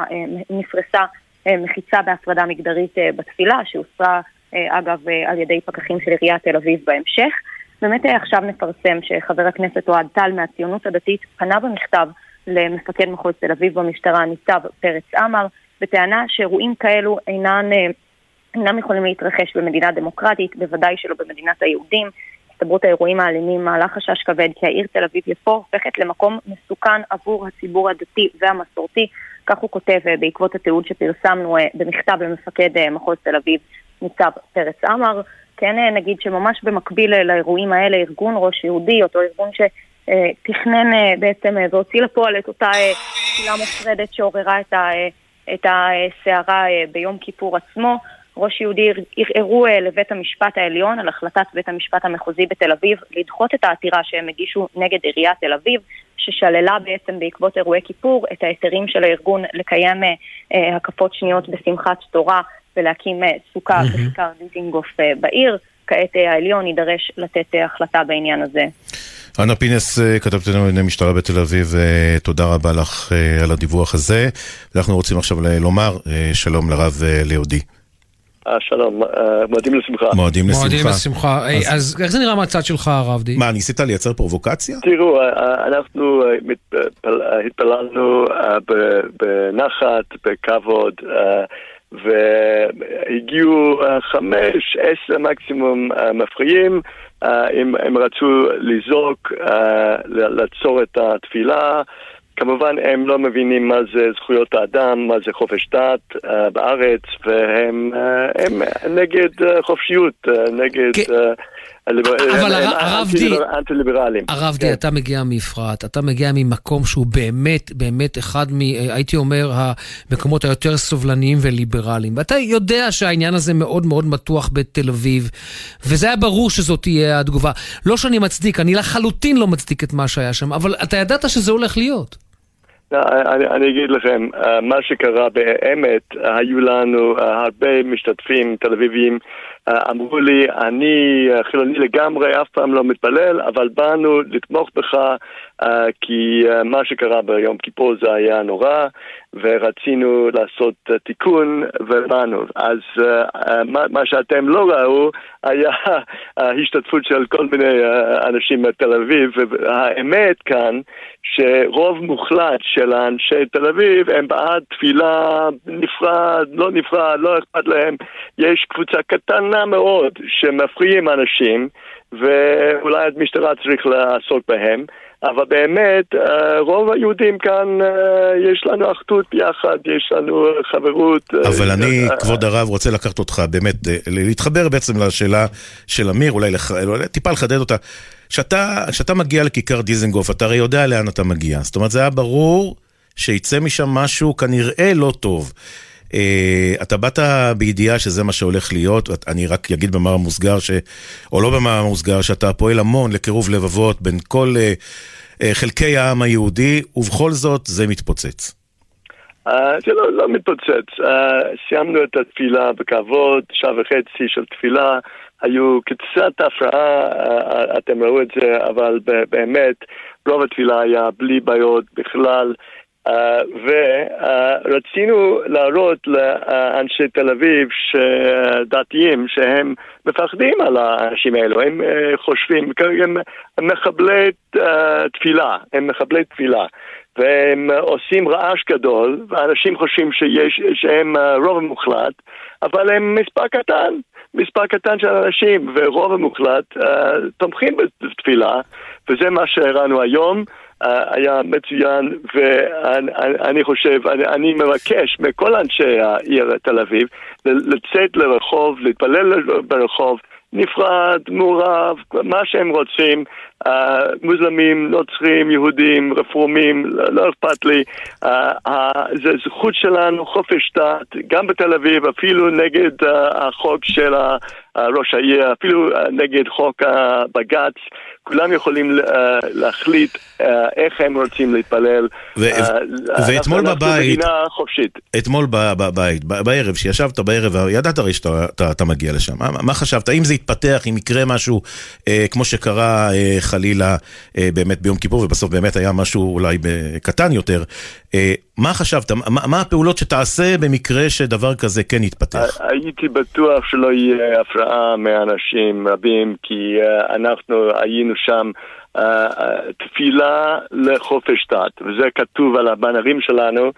נפרסה מחיצה בהפרדה מגדרית בתפילה, שהוסרה אגב, אה, על ידי פקחים של עיריית תל אביב בהמשך. באמת אה, עכשיו נפרסם שחבר הכנסת אוהד טל מהציונות הדתית פנה במכתב למפקד מחוז תל אביב במשטרה, ניצב פרץ עמר, בטענה שאירועים כאלו אינן, אינם יכולים להתרחש במדינה דמוקרטית, בוודאי שלא במדינת היהודים. הסתברות האירועים האלימים מעלה חשש כבד כי העיר תל אביב-יפו הופכת למקום מסוכן עבור הציבור הדתי והמסורתי. כך הוא כותב בעקבות התיעוד שפרסמנו במכתב למפקד מחוז תל אביב ניצב פרץ עמר. כן אה, נגיד שממש במקביל אה, לאירועים האלה, ארגון ראש יהודי, אותו ארגון שתכנן אה, בעצם והוציא לפועל את אותה תפילה מופרדת שעוררה את, הסערה ביום כיפור עצמו. ראש יהודי ערערו לבית המשפט העליון על החלטת בית המשפט המחוזי בתל אביב לדחות את העתירה שהם הגישו נגד עיריית תל אביב, ששללה בעצם בעקבות אירועי כיפור את ההיתרים של הארגון לקיים הקפות שניות בשמחת תורה ולהקים אה, סוכה בכיכר דיזינגוף אה, בעיר. כעת אה, העליון יידרש לתת החלטה בעניין הזה. אנה פינס, כתבתנו לענייני משטרה בתל אביב, תודה רבה לך על הדיווח הזה. אנחנו רוצים עכשיו לומר שלום לרב ליהודי. שלום, מועדים לשמחה. מועדים לשמחה. מועדים לשמחה. אז איך זה נראה מהצד שלך, הרב די? מה, ניסית לייצר פרובוקציה? תראו, אנחנו התפללנו בנחת, בכבוד. והגיעו אה, חמש, עשר מקסימום אה, מפריעים, אה, הם, הם רצו לזעוק, לעצור את התפילה. כמובן הם לא מבינים מה זה זכויות האדם, מה זה חופש דת uh, בארץ, והם uh, נגד uh, חופשיות, uh, נגד... Uh, אבל הרב די, אנטי-ליברלים. הרב די, כן. אתה מגיע מאפרת, אתה מגיע ממקום שהוא באמת, באמת אחד מ... הייתי אומר, המקומות היותר סובלניים וליברליים. ואתה יודע שהעניין הזה מאוד מאוד מתוח בתל אביב, וזה היה ברור שזאת תהיה התגובה. לא שאני מצדיק, אני לחלוטין לא מצדיק את מה שהיה שם, אבל אתה ידעת שזה הולך להיות. אני, אני אגיד לכם, מה שקרה באמת, היו לנו הרבה משתתפים תל אביבים אה, אמרו לי, אני אה, חילוני לגמרי, אף פעם לא מתפלל, אבל באנו לתמוך בך אה, כי מה שקרה ביום כיפור זה היה נורא, ורצינו לעשות תיקון, ובאנו. אז מה שאתם לא ראו היה השתתפות של כל מיני אנשים מתל אביב, והאמת כאן שרוב מוחלט של אנשי תל אביב הם בעד תפילה נפרד, לא נפרד, לא אכפת להם. יש קבוצה קטנה מאוד שמפריעים אנשים, ואולי המשטרה צריך לעסוק בהם. אבל באמת, אה, רוב היהודים כאן, אה, יש לנו אחדות ביחד, יש לנו חברות. אה, אבל אני, כבוד הרב, רוצה לקחת אותך באמת, להתחבר בעצם לשאלה של אמיר, אולי טיפה לחדד אותה. כשאתה מגיע לכיכר דיזנגוף, אתה הרי יודע לאן אתה מגיע. זאת אומרת, זה היה ברור שיצא משם משהו כנראה לא טוב. Uh, אתה באת בידיעה שזה מה שהולך להיות, אני רק אגיד במאמר מוסגר, ש... או לא במאמר מוסגר, שאתה פועל המון לקירוב לבבות בין כל uh, uh, חלקי העם היהודי, ובכל זאת זה מתפוצץ. Uh, זה לא, לא מתפוצץ. Uh, סיימנו את התפילה בכבוד, שעה וחצי של תפילה, היו קצת הפרעה, uh, אתם ראו את זה, אבל באמת רוב התפילה היה בלי בעיות בכלל. Uh, ורצינו להראות לאנשי תל אביב דתיים שהם מפחדים על האנשים האלו, הם uh, חושבים, הם מחבלי uh, תפילה, הם מחבלי תפילה. והם עושים רעש גדול ואנשים חושבים שיש, שהם רוב המוחלט אבל הם מספר קטן, מספר קטן של אנשים ורוב המוחלט תומכים בתפילה וזה מה שהראינו היום היה מצוין, ואני חושב, אני, אני מבקש מכל אנשי העיר תל אביב לצאת לרחוב, להתפלל ברחוב, נפרד, מעורב, מה שהם רוצים, uh, מוסלמים, נוצרים, יהודים, רפורמים, לא, לא אכפת לי. Uh, uh, זה זכות שלנו, חופש דת, גם בתל אביב, אפילו נגד uh, החוק של uh, ראש העיר, אפילו uh, נגד חוק הבג"ץ. Uh, כולם יכולים uh, להחליט uh, איך הם רוצים להתפלל. ו- uh, ואתמול בבית, אנחנו מדינה חופשית. אתמול בבית, בערב, שישבת בערב, ידעת הרי שאתה אתה, אתה מגיע לשם. מה, מה חשבת? האם זה יתפתח, אם יקרה משהו אה, כמו שקרה אה, חלילה אה, באמת ביום כיפור, ובסוף באמת היה משהו אולי קטן יותר, אה, מה חשבת? מה, מה הפעולות שתעשה במקרה שדבר כזה כן יתפתח? הייתי בטוח שלא יהיה הפרעה מאנשים רבים, כי uh, אנחנו היינו שם uh, תפילה לחופש דת, וזה כתוב על הבנרים שלנו,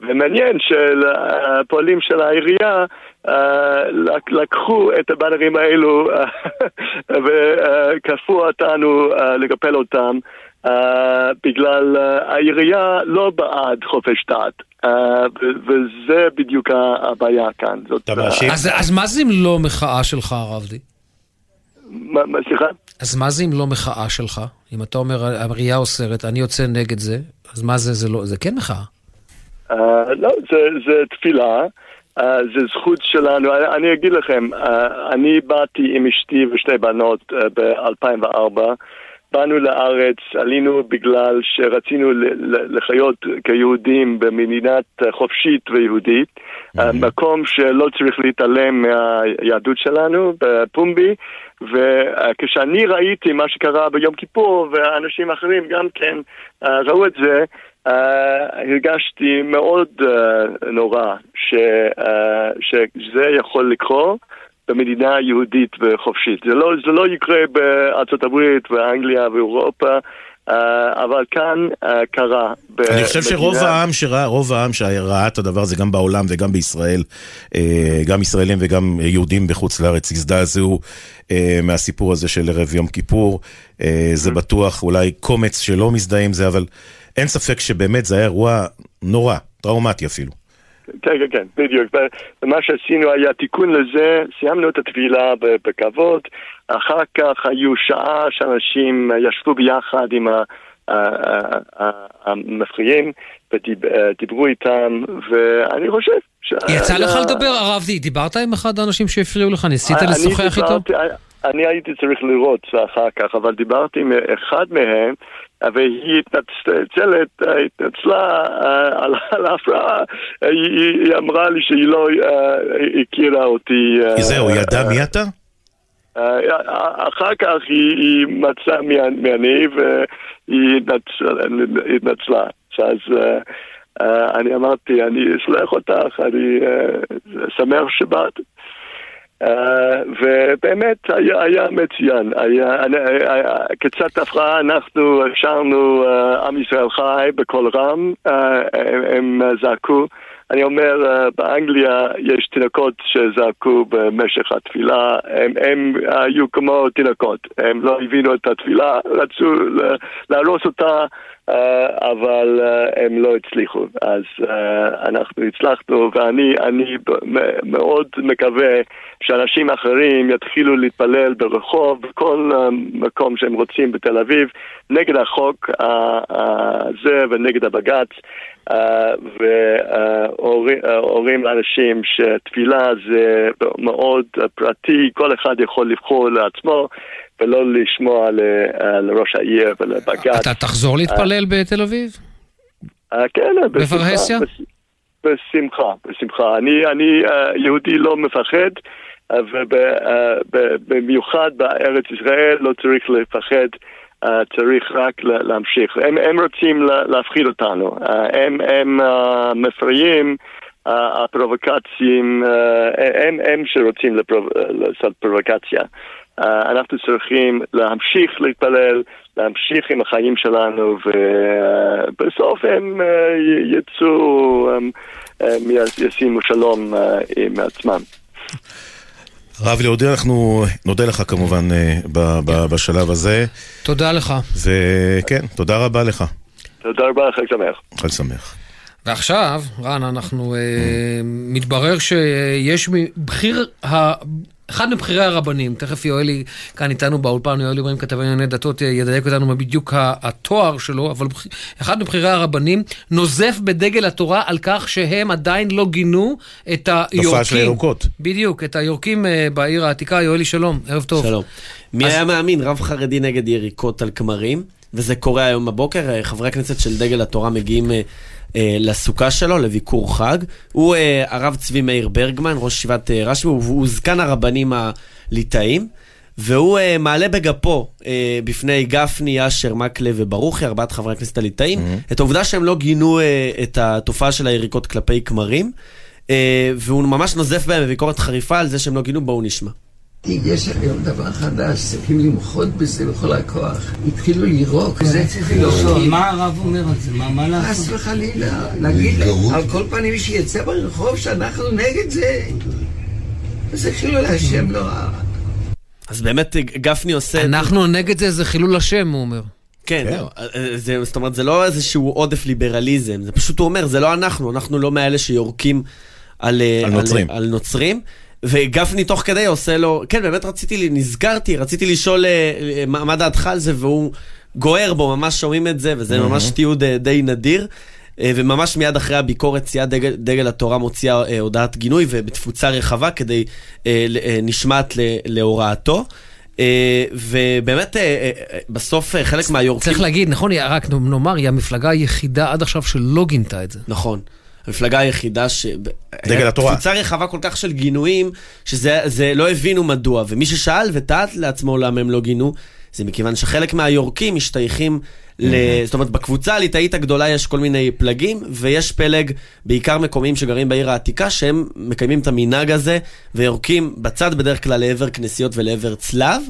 ומעניין שהפועלים של העירייה לקחו את הבנרים האלו וכפו אותנו לקפל אותם. Uh, בגלל uh, העירייה לא בעד חופש דת. Uh, וזה בדיוק הבעיה כאן. זאת, אתה מאשים? אז, אז מה זה אם לא מחאה שלך, הרבדי? מה, סליחה? אז מה זה אם לא מחאה שלך? אם אתה אומר, העירייה אוסרת, אני יוצא נגד זה, אז מה זה, זה לא, זה כן מחאה. Uh, לא, זה, זה תפילה. Uh, זה זכות שלנו, אני, אני אגיד לכם, uh, אני באתי עם אשתי ושתי בנות uh, ב-2004 באנו לארץ, עלינו בגלל שרצינו לחיות כיהודים במדינת חופשית ויהודית, mm-hmm. מקום שלא צריך להתעלם מהיהדות שלנו בפומבי, וכשאני ראיתי מה שקרה ביום כיפור, ואנשים אחרים גם כן ראו את זה, Uh, הרגשתי מאוד uh, נורא ש, uh, שזה יכול לקרות במדינה יהודית וחופשית. זה לא, זה לא יקרה בארצות הברית ואנגליה ואירופה. Uh, אבל כאן uh, קרה. אני חושב שרוב העם שראה, רוב העם שראה את הדבר הזה גם בעולם וגם בישראל, uh, גם ישראלים וגם יהודים בחוץ לארץ הזדעזעו uh, מהסיפור הזה של ערב יום כיפור. Uh, זה mm-hmm. בטוח אולי קומץ שלא מזדהה עם זה, אבל אין ספק שבאמת זה היה אירוע נורא, טראומטי אפילו. כן, כן, כן, בדיוק. ומה שעשינו היה תיקון לזה, סיימנו את התפילה בכבוד, אחר כך היו שעה שאנשים ישבו ביחד עם המפריעים ודיברו איתם, ואני חושב. יצא לך לדבר, הרב די, דיברת עם אחד האנשים שהפריעו לך? ניסית לשוחח איתו? אני הייתי צריך לראות אחר כך, אבל דיברתי עם אחד מהם, והיא התנצלת, התנצלה אה, על ההפרעה, היא אמרה לי שהיא לא אה, הכירה אותי. אה, זהו, ידעה מי אתה? אחר כך היא מצאה מי אני והיא התנצלה. אז אני אמרתי, אני אסלח אותך, אני שמח שבאת. Uh, ובאמת היה, היה מצוין, היה, היה, כצד הפרעה אנחנו שרנו עם ישראל חי בקול רם, הם, זעקו, אני אומר באנגליה יש תינוקות שזעקו במשך התפילה, הם, הם היו כמו תינוקות, הם לא הבינו את התפילה, רצו להרוס אותה. אה, אבל אה, הם לא הצליחו. אז אה, אנחנו הצלחנו, ואני מאוד מקווה שאנשים אחרים יתחילו להתפלל ברחוב, בכל מקום שהם רוצים בתל אביב, נגד החוק הזה ונגד הבג"ץ. והורים לאנשים שתפילה זה מאוד פרטי, כל אחד יכול לבחור לעצמו. ולא לשמוע לראש העיר ולבג"ץ. אתה תחזור להתפלל בתל אביב? אה, כן, בפרהסיה? בשמחה, בשמחה. אני, אני אה, יהודי לא מפחד, ובמיוחד בארץ ישראל לא צריך לפחד. Uh, צריך רק להמשיך. הם, הם רוצים להפחיד אותנו, uh, הם, הם uh, מפריעים, uh, הפרובוקציים, uh, הם, הם שרוצים לעשות פרובוקציה. אה, אנחנו צריכים להמשיך להתפלל, להמשיך עם החיים שלנו, ובסוף הם אה, יצאו, הם, הם ישימו שלום אה, עם עצמם. הרב ליאודי, אנחנו נודה לך כמובן בשלב הזה. תודה לך. וכן, תודה רבה לך. תודה רבה, חג שמח. חג שמח. ועכשיו, רן, אנחנו, אה, מתברר שיש מבחיר, ה... אחד מבכירי הרבנים, תכף יואלי כאן איתנו באולפן, יואלי אומרים כתבי ענייני דתות, אה, ידייק אותנו מה בדיוק התואר שלו, אבל אחד מבכירי הרבנים נוזף בדגל התורה על כך שהם עדיין לא גינו את היורקים. תופעה של הירוקות. בדיוק, את היורקים אה, בעיר העתיקה. יואלי, שלום, ערב טוב. שלום. מי אז... היה מאמין, רב חרדי נגד יריקות על כמרים, וזה קורה היום בבוקר, אה, חברי הכנסת של דגל התורה מגיעים... אה, לסוכה שלו, לביקור חג. הוא אה, הרב צבי מאיר ברגמן, ראש ישיבת אה, רשב"י, הוא זקן הרבנים הליטאים. והוא uh, מעלה בגפו uh, בפני גפני, אשר, מקלב וברוכי, ארבעת חברי הכנסת הליטאים, mm-hmm. את העובדה שהם לא גינו uh, את התופעה של היריקות כלפי כמרים, uh, והוא ממש נוזף בהם בביקורת חריפה על זה שהם לא גינו, בואו נשמע. יש היום דבר חדש, צריכים למחות בזה בכל הכוח. התחילו לירוק, זה צריך להיות. מה הרב אומר על זה? מה לעשות? חס וחלילה, להגיד על כל פנים שיצא ברחוב שאנחנו נגד זה. זה חילול השם לא. אז באמת גפני עושה... אנחנו נגד זה, זה חילול השם, הוא אומר. כן, כן. זה, זאת אומרת, זה לא איזשהו עודף ליברליזם, זה פשוט הוא אומר, זה לא אנחנו, אנחנו לא מאלה שיורקים על, אה, על, נוצרים. וגפני תוך כדי עושה לו, כן, באמת רציתי, נזכרתי, רציתי לשאול אה, אה, מה דעתך על זה, והוא גוער בו, ממש שומעים את זה, וזה ממש תיעוד אה, די נדיר. וממש מיד אחרי הביקורת סיעת דגל, דגל התורה מוציאה הודעת גינוי ובתפוצה רחבה כדי נשמעת להוראתו. ובאמת, בסוף חלק מהיורקים... צריך להגיד, נכון, רק נאמר, היא המפלגה היחידה עד עכשיו שלא גינתה את זה. נכון. המפלגה היחידה ש... דגל התורה. קבוצה רחבה כל כך של גינויים, שזה לא הבינו מדוע. ומי ששאל וטעת לעצמו למה הם לא גינו, זה מכיוון שחלק מהיורקים משתייכים ל... זאת אומרת, בקבוצה הליטאית הגדולה יש כל מיני פלגים, ויש פלג, בעיקר מקומיים שגרים בעיר העתיקה, שהם מקיימים את המנהג הזה, ויורקים בצד בדרך כלל לעבר כנסיות ולעבר צלב,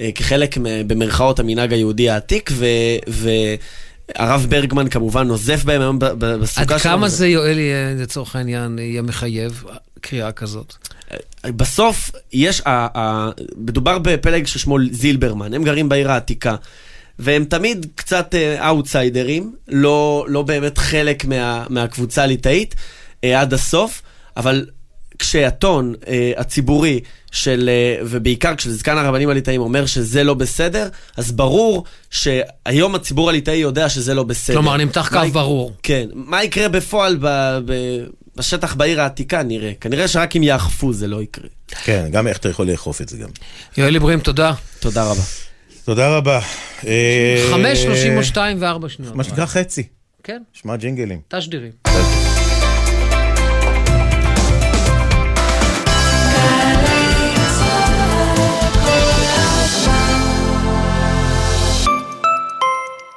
אה, כחלק במרכאות המנהג היהודי העתיק, ו... ו... הרב ברגמן כמובן נוזף בהם היום בסוכה שלו. עד כמה זה יואל, לצורך העניין, יהיה מחייב קריאה כזאת? בסוף יש, מדובר בפלג ששמו זילברמן, הם גרים בעיר העתיקה. והם תמיד קצת אאוטסיידרים, לא, לא באמת חלק מה, מהקבוצה הליטאית אה, עד הסוף, אבל כשהטון אה, הציבורי של, אה, ובעיקר כשזקן הרבנים הליטאים אומר שזה לא בסדר, אז ברור שהיום הציבור הליטאי יודע שזה לא בסדר. כלומר, נמתח קו ברור. כן. מה יקרה בפועל ב, ב, בשטח בעיר העתיקה נראה. כנראה שרק אם יאכפו זה לא יקרה. כן, גם איך אתה יכול לאכוף את זה גם. יואל אברהים, תודה. תודה רבה. תודה רבה. חמש, שלושים ושתיים וארבע שניות. מה שנקרא חצי. כן. שמע ג'ינגלים. תשדירים.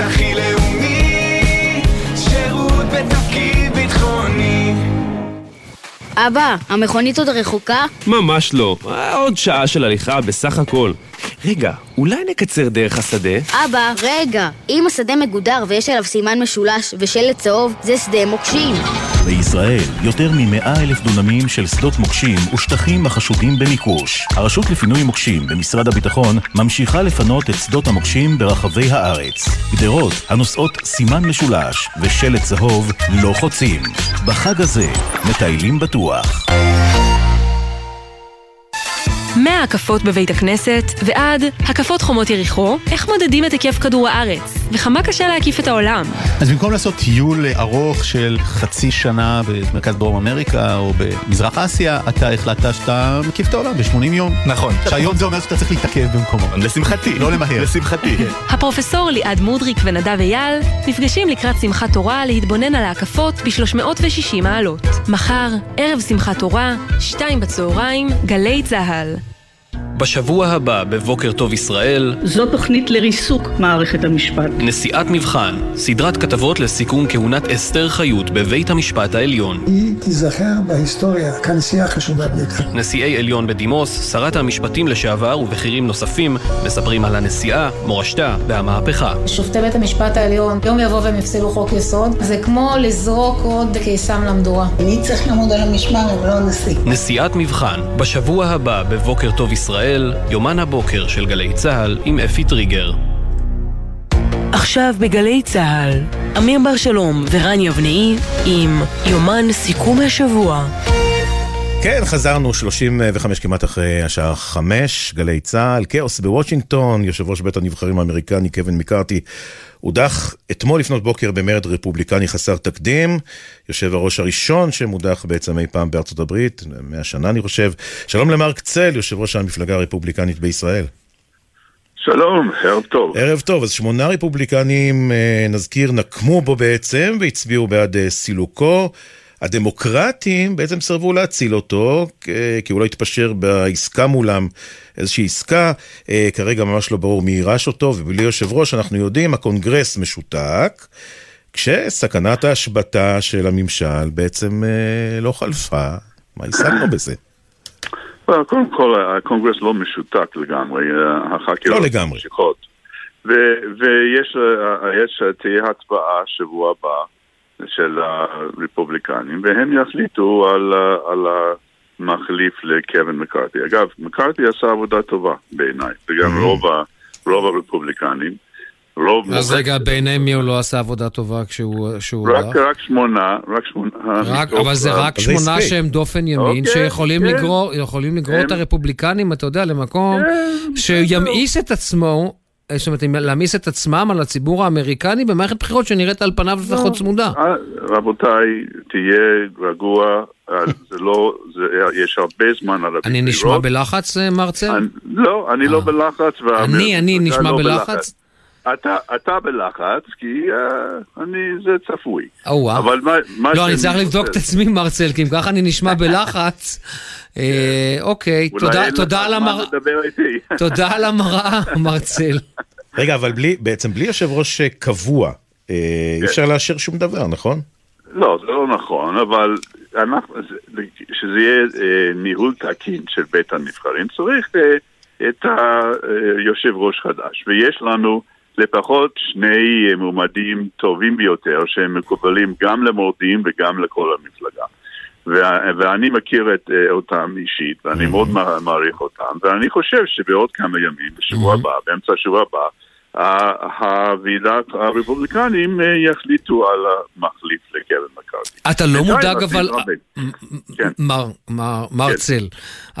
הכי לאומי, שירות בתפקיד ביטחוני. אבא, המכונית עוד רחוקה? ממש לא, עוד שעה של הליכה בסך הכל. רגע, אולי נקצר דרך השדה? אבא, רגע. אם השדה מגודר ויש עליו סימן משולש ושלט צהוב, זה שדה מוקשים. בישראל, יותר מ-100 אלף דונמים של שדות מוקשים ושטחים החשודים במיקוש. הרשות לפינוי מוקשים במשרד הביטחון ממשיכה לפנות את שדות המוקשים ברחבי הארץ. גדרות הנושאות סימן משולש ושלט צהוב לא חוצים. בחג הזה, מטיילים בטוח. מההקפות בבית הכנסת ועד הקפות חומות יריחו, איך מודדים את היקף כדור הארץ, וכמה קשה להקיף את העולם. אז במקום לעשות טיול ארוך של חצי שנה במרכז דרום אמריקה או במזרח אסיה, אתה החלטת שאתה מקיף את העולם ב-80 יום. נכון. שהיום זה אומר שאתה צריך להתעכב במקומו. לשמחתי. לא למהר. לשמחתי. הפרופסור ליעד מודריק ונדב אייל נפגשים לקראת שמחת תורה להתבונן על ההקפות ב-360 מעלות. מחר, ערב שמחת תורה, שתיים בצהריים, גלי צה"ל. בשבוע הבא בבוקר טוב ישראל, זו תוכנית לריסוק מערכת המשפט. נשיאת מבחן, סדרת כתבות לסיכום כהונת אסתר חיות בבית המשפט העליון. היא תיזכר בהיסטוריה כנשיאה חשובה ביותר. נשיאי עליון בדימוס, שרת המשפטים לשעבר ובכירים נוספים מספרים על הנשיאה, מורשתה והמהפכה. שופטי בית המשפט העליון יום יבוא והם יפסלו חוק יסוד, זה כמו לזרוק עוד קיסם למדורה. אני צריך לעמוד על המשמר, אבל לא הנשיא. נשיאת מבחן, בשבוע הבא בבוקר טוב ישראל, יומן הבוקר של גלי צה"ל עם אפי טריגר. עכשיו בגלי צה"ל, אמיר בר שלום ורן יבנאי עם יומן סיכום השבוע. כן, חזרנו 35 כמעט אחרי השעה 5, גלי צה"ל, כאוס בוושינגטון, יושב ראש בית הנבחרים האמריקני קווין מקארתי הודח אתמול לפנות בוקר במרד רפובליקני חסר תקדים, יושב הראש הראשון שמודח בעצם אי פעם בארצות הברית, 100 שנה אני חושב. שלום למרק צל, יושב ראש המפלגה הרפובליקנית בישראל. שלום, ערב טוב. ערב טוב, אז שמונה רפובליקנים, אה, נזכיר, נקמו בו בעצם והצביעו בעד אה, סילוקו. הדמוקרטים בעצם סרבו להציל אותו, כי הוא לא התפשר בעסקה מולם, איזושהי עסקה, אה, כרגע ממש לא ברור מי יירש אותו, ובלי יושב ראש אנחנו יודעים, הקונגרס משותק, כשסכנת ההשבתה של הממשל בעצם אה, לא חלפה. מה השגנו בזה? קודם כל, הקונגרס לא משותק לגמרי, אה, החקירות לא לגמרי. ממשיכות. ויש, תהיה הצבעה שבוע הבא. של הרפובליקנים, והם יחליטו על, על המחליף לקווין מקארתי. אגב, מקארתי עשה עבודה טובה בעיניי, וגם Mm-hmm. רוב, ה, רוב הרפובליקנים. רוב אז רגע, בעיני מי הוא לא עשה עבודה טובה כשהוא כשהוא רק? רק שמונה, רק שמונה. רק, אבל זה רק שמונה שהם דופן ימין, אוקיי, שיכולים כן. לגרור לגרור את הם- הרפובליקנים, אתה יודע, למקום שימאיס את עצמו, זאת אומרת, להעמיס את עצמם על הציבור האמריקני במערכת בחירות שנראית על פניו לפחות צמודה. אה, רבותיי, תהיה רגוע, אה, זה לא, זה, יש הרבה זמן על אני נשמע בלחץ, אה, מר צל? לא, אני לא בלחץ. אני, אני אתה נשמע לא בלחץ? אתה, אתה בלחץ, כי uh, אני, זה צפוי. או-אה. אבל מה, מה לא, אני צריך לבדוק את עצמי, מר צל, כי אם ככה אני נשמע בלחץ. אה, אוקיי, תודה- על המראה. תודה על המראה, מר צל. רגע, אבל בלי, בעצם בלי יושב ראש אה, קבוע, אה, אי אפשר לאשר שום דבר, נכון? לא, זה לא נכון, אבל אנחנו, זה- שזה יהיה אה, ניהול תקין של בית הנבחרים, צריך אה, את היושב ראש חדש, ויש לנו לפחות שני מועמדים טובים ביותר שהם מקובלים גם למורדים וגם לכל המפלגה. ואני מכיר את, אה, אותם אישית, ואני מאוד מע- מעריך אותם, ואני חושב שבעוד כמה ימים, בשבוע הבא, באמצע השבוע הבא, הוועידת הרפובליקנים אה, יחליטו על המחליף לקווין מקארתי. אתה לא מודאג אבל. כן. מר, צל,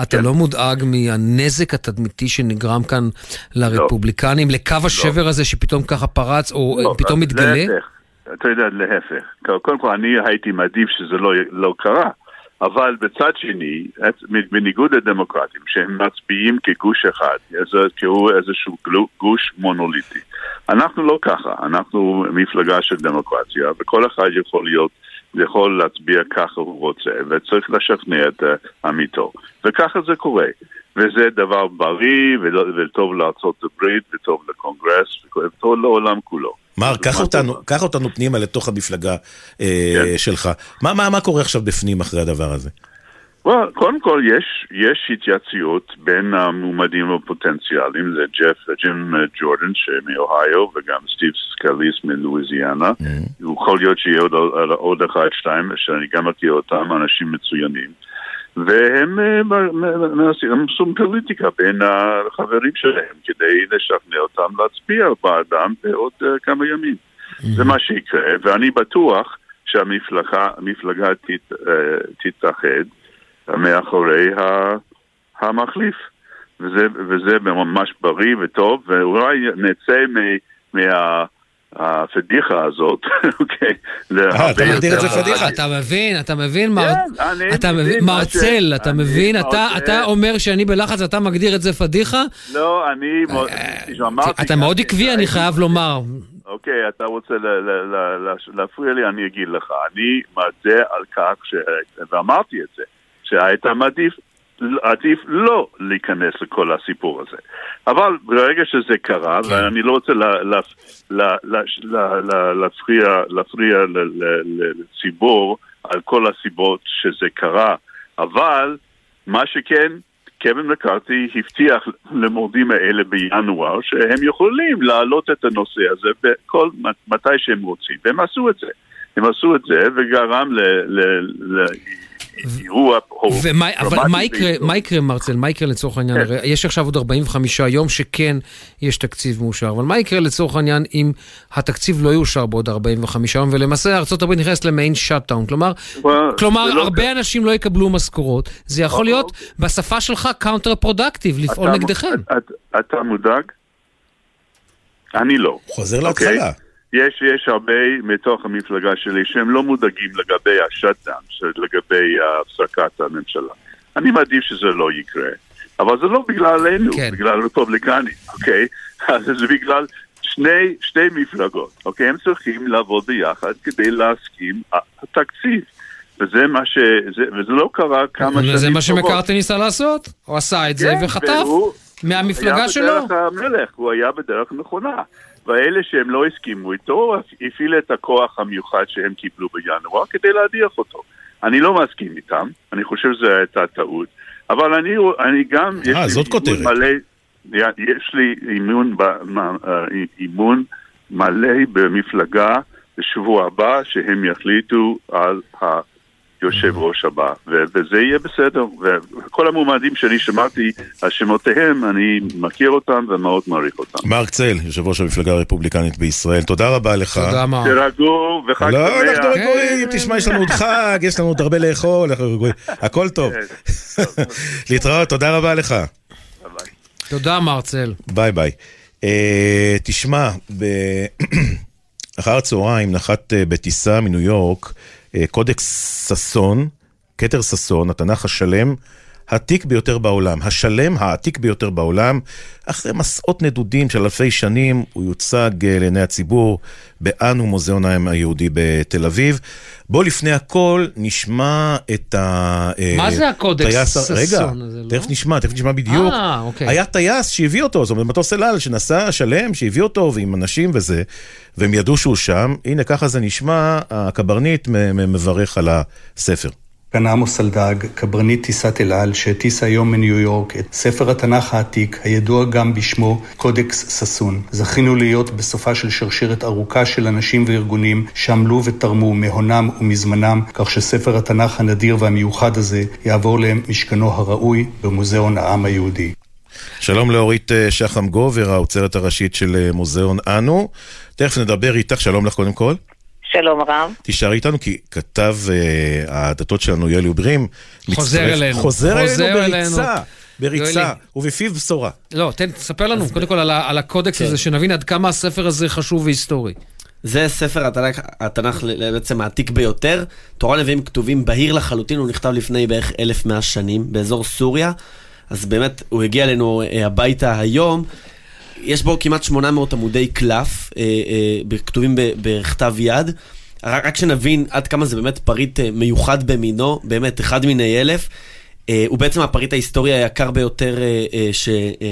אתה לא מודאג מהנזק התדמיתי שנגרם כאן לרפובליקנים, לקו השבר הזה שפתאום ככה פרץ, או לא, פתאום מתגלה? להפך, אתה יודע, להפך. קודם כל, אני הייתי מעדיף שזה לא, לא קרה, אבל בצד שני, בניגוד לדמוקרטים, שהם מצביעים כגוש אחד, שהוא איזשהו גוש מונוליטי. אנחנו לא ככה, אנחנו מפלגה של דמוקרטיה, וכל אחד יכול להיות, יכול להצביע ככה הוא רוצה, וצריך לשכנע את עמיתו. וככה זה קורה. וזה דבר בריא, וטוב לארצות הברית, וטוב לקונגרס, וטוב לעולם כולו. מר, קח אותנו, קח אותנו פנימה לתוך המפלגה אה, כן. שלך. מה, מה, מה קורה עכשיו בפנים אחרי הדבר הזה? well, קודם כל יש, יש התייעצויות בין המועמדים הפוטנציאליים, זה ג'ף, ג'ים אה, ג'ורדן מאוהיו וגם סטיב סקליס מלואיזיאנה. יכול להיות שיהיה עוד, עוד אחד, שתיים, שאני גם מכיר אותם, אנשים מצוינים. והם אה, מנסים, עושים פוליטיקה בין החברים שלהם כדי לשכנע אותם להצביע בעדם בעוד אה, כמה ימים. זה מה שיקרה, ואני בטוח שהמפלגה תת, אה, תתאחד מאחורי המחליף. וזה, וזה ממש בריא וטוב, ואולי נצא מ- מה... הפדיחה הזאת, אוקיי? אה, אתה מגדיר את זה פדיחה. אתה מבין, אתה מבין. כן, אתה מבין מבין, מה מר ש- צל, אתה מבין, אתה- אומר שאני בלחץ ואתה מגדיר את זה פדיחה? לא, אני... מאוד- אמרתי אתה מאוד עקבי, אני חייב לומר. אוקיי, אתה רוצה ל- ל- ל- ל- להפריע לי, אני אגיד לך. אני מודה על כך, ש... ואמרתי את זה, שהיית מעדיף עדיף לא להיכנס לכל הסיפור הזה. אבל ברגע שזה קרה, כן. ואני לא רוצה לה- לה- לה- לה- לה- לה- להפריע ל- ל- ל- לציבור על כל הסיבות שזה קרה, אבל מה שכן, קווין מקארתי הבטיח למורדים האלה בינואר שהם יכולים להעלות את הנושא הזה בכל, מתי שהם רוצים, והם עשו את זה. הם עשו את זה וגרם ל- ל- לאירוע ומה, אבל מה יקרה. מה יקרה, מרצל? מה יקרה לצורך העניין? כן. יש עכשיו עוד 45 יום שכן יש תקציב מאושר, אבל מה יקרה לצורך העניין אם התקציב לא יאושר בעוד 45 יום, ולמעשה ארה"ב נכנסת למעין שאט-דאון? כלומר, לא הרבה אנשים לא יקבלו משכורות. זה יכול להיות בשפה שלך counterproductive, לפעול אתה- נגדכם. אתה- אתה מודאג? אני לא. חוזר אוקיי? להתחלה. יש, יש הרבה מתוך המפלגה שלי שהם לא מודאגים לגבי ה shutdown, לגבי הפסקת הממשלה. אני מעדיף שזה לא יקרה. אבל זה לא בגללנו, כן. בגלל רפובליקנים, אוקיי? אז זה בגלל שני, שתי מפלגות, אוקיי? הם צריכים לעבוד ביחד כדי להסכים התקציב. וזה מה ש... זה, וזה לא קרה כמה שנים זה מה טובות. שמקארתי ניסה לעשות. הוא עשה את זה כן, וחטף והוא מהמפלגה היה שלו. בדרך המלך, הוא היה בדרך נכונה. ואלה שהם לא הסכימו איתו, הפעיל את הכוח המיוחד שהם קיבלו בינואר כדי להדיח אותו. אני לא מסכים איתם, אני חושב שזו הייתה טעות, אבל אני, אני גם, אה, זאת כותרת. מלא, יש לי אימון, אה, אימון מלא במפלגה בשבוע הבא שהם יחליטו על היושב ראש הבא, ו- וזה יהיה בסדר. וכל המועמדים שאני שמעתי על שמותיהם, אני מכיר אותם ומאוד מעריך אותם. מרק צל, יושב ראש המפלגה הרפובליקנית בישראל, תודה רבה לך. תודה, מרק. תירגעו וחג לא, שמח. אנחנו רגועים, תשמע, יש לנו עוד חג, יש לנו עוד הרבה לאכול, אנחנו רגועים, הכל טוב. להתראות, תודה רבה לך. תודה, מרצל. ביי ביי. אה, תשמע, ב- אחר הצהריים נחת אה, בטיסה מניו יורק קודקס ששון, כתר ששון, התנ"ך השלם, העתיק ביותר בעולם. השלם העתיק ביותר בעולם. אחרי מסעות נדודים של אלפי שנים, הוא יוצג אה, לעיני הציבור באנו מוזיאון העם היהודי בתל אביב. בוא לפני הכל נשמע את ה... אה, מה זה הקודקס טייס ששון רגע, הזה, לא? תכף נשמע, תכף נשמע בדיוק. אה, אוקיי. היה טייס שהביא אותו, זאת אומרת, מטוס אל על שנסע שלם, שהביא אותו, ועם אנשים וזה, והם ידעו שהוא שם. הנה, ככה זה נשמע, הקברניט מברך על הספר. כאן עמוס אלדג, קברניט טיסת אל על, שהטיס היום מניו יורק את ספר התנ"ך העתיק, הידוע גם בשמו קודקס ששון. זכינו להיות בסופה של שרשרת ארוכה של אנשים וארגונים שעמלו ותרמו מהונם ומזמנם, כך שספר התנ"ך הנדיר והמיוחד הזה יעבור למשכנו הראוי במוזיאון העם היהודי. שלום לאורית אה, שחם גובר, האוצרת הראשית של אה, מוזיאון אנו. תכף נדבר איתך, שלום לך קודם כל. שלום רב. תישארי איתנו, כי כתב אה, הדתות שלנו, יואל יוברים, חוזר מצטרף- אלינו. חוזר חוזר אלינו אלינו. בריצה, בריצה, יואלי. ובפיו בשורה. לא, תן, תספר לנו קודם כל על על הקודקס הזה, שנבין עד כמה הספר הזה חשוב והיסטורי. זה ספר התנ"ך, התנ"ך ל- בעצם העתיק ביותר. תורה נביאים כתובים בהיר לחלוטין, הוא נכתב לפני בערך 1100 שנים באזור סוריה. אז באמת, הוא הגיע אלינו אה, הביתה היום. יש בו כמעט 800 עמודי קלף, אה, אה, כתובים בכתב יד. רק שנבין עד כמה זה באמת פריט אה, מיוחד במינו, באמת, אחד מיני אלף. הוא בעצם הפריט ההיסטורי היקר ביותר,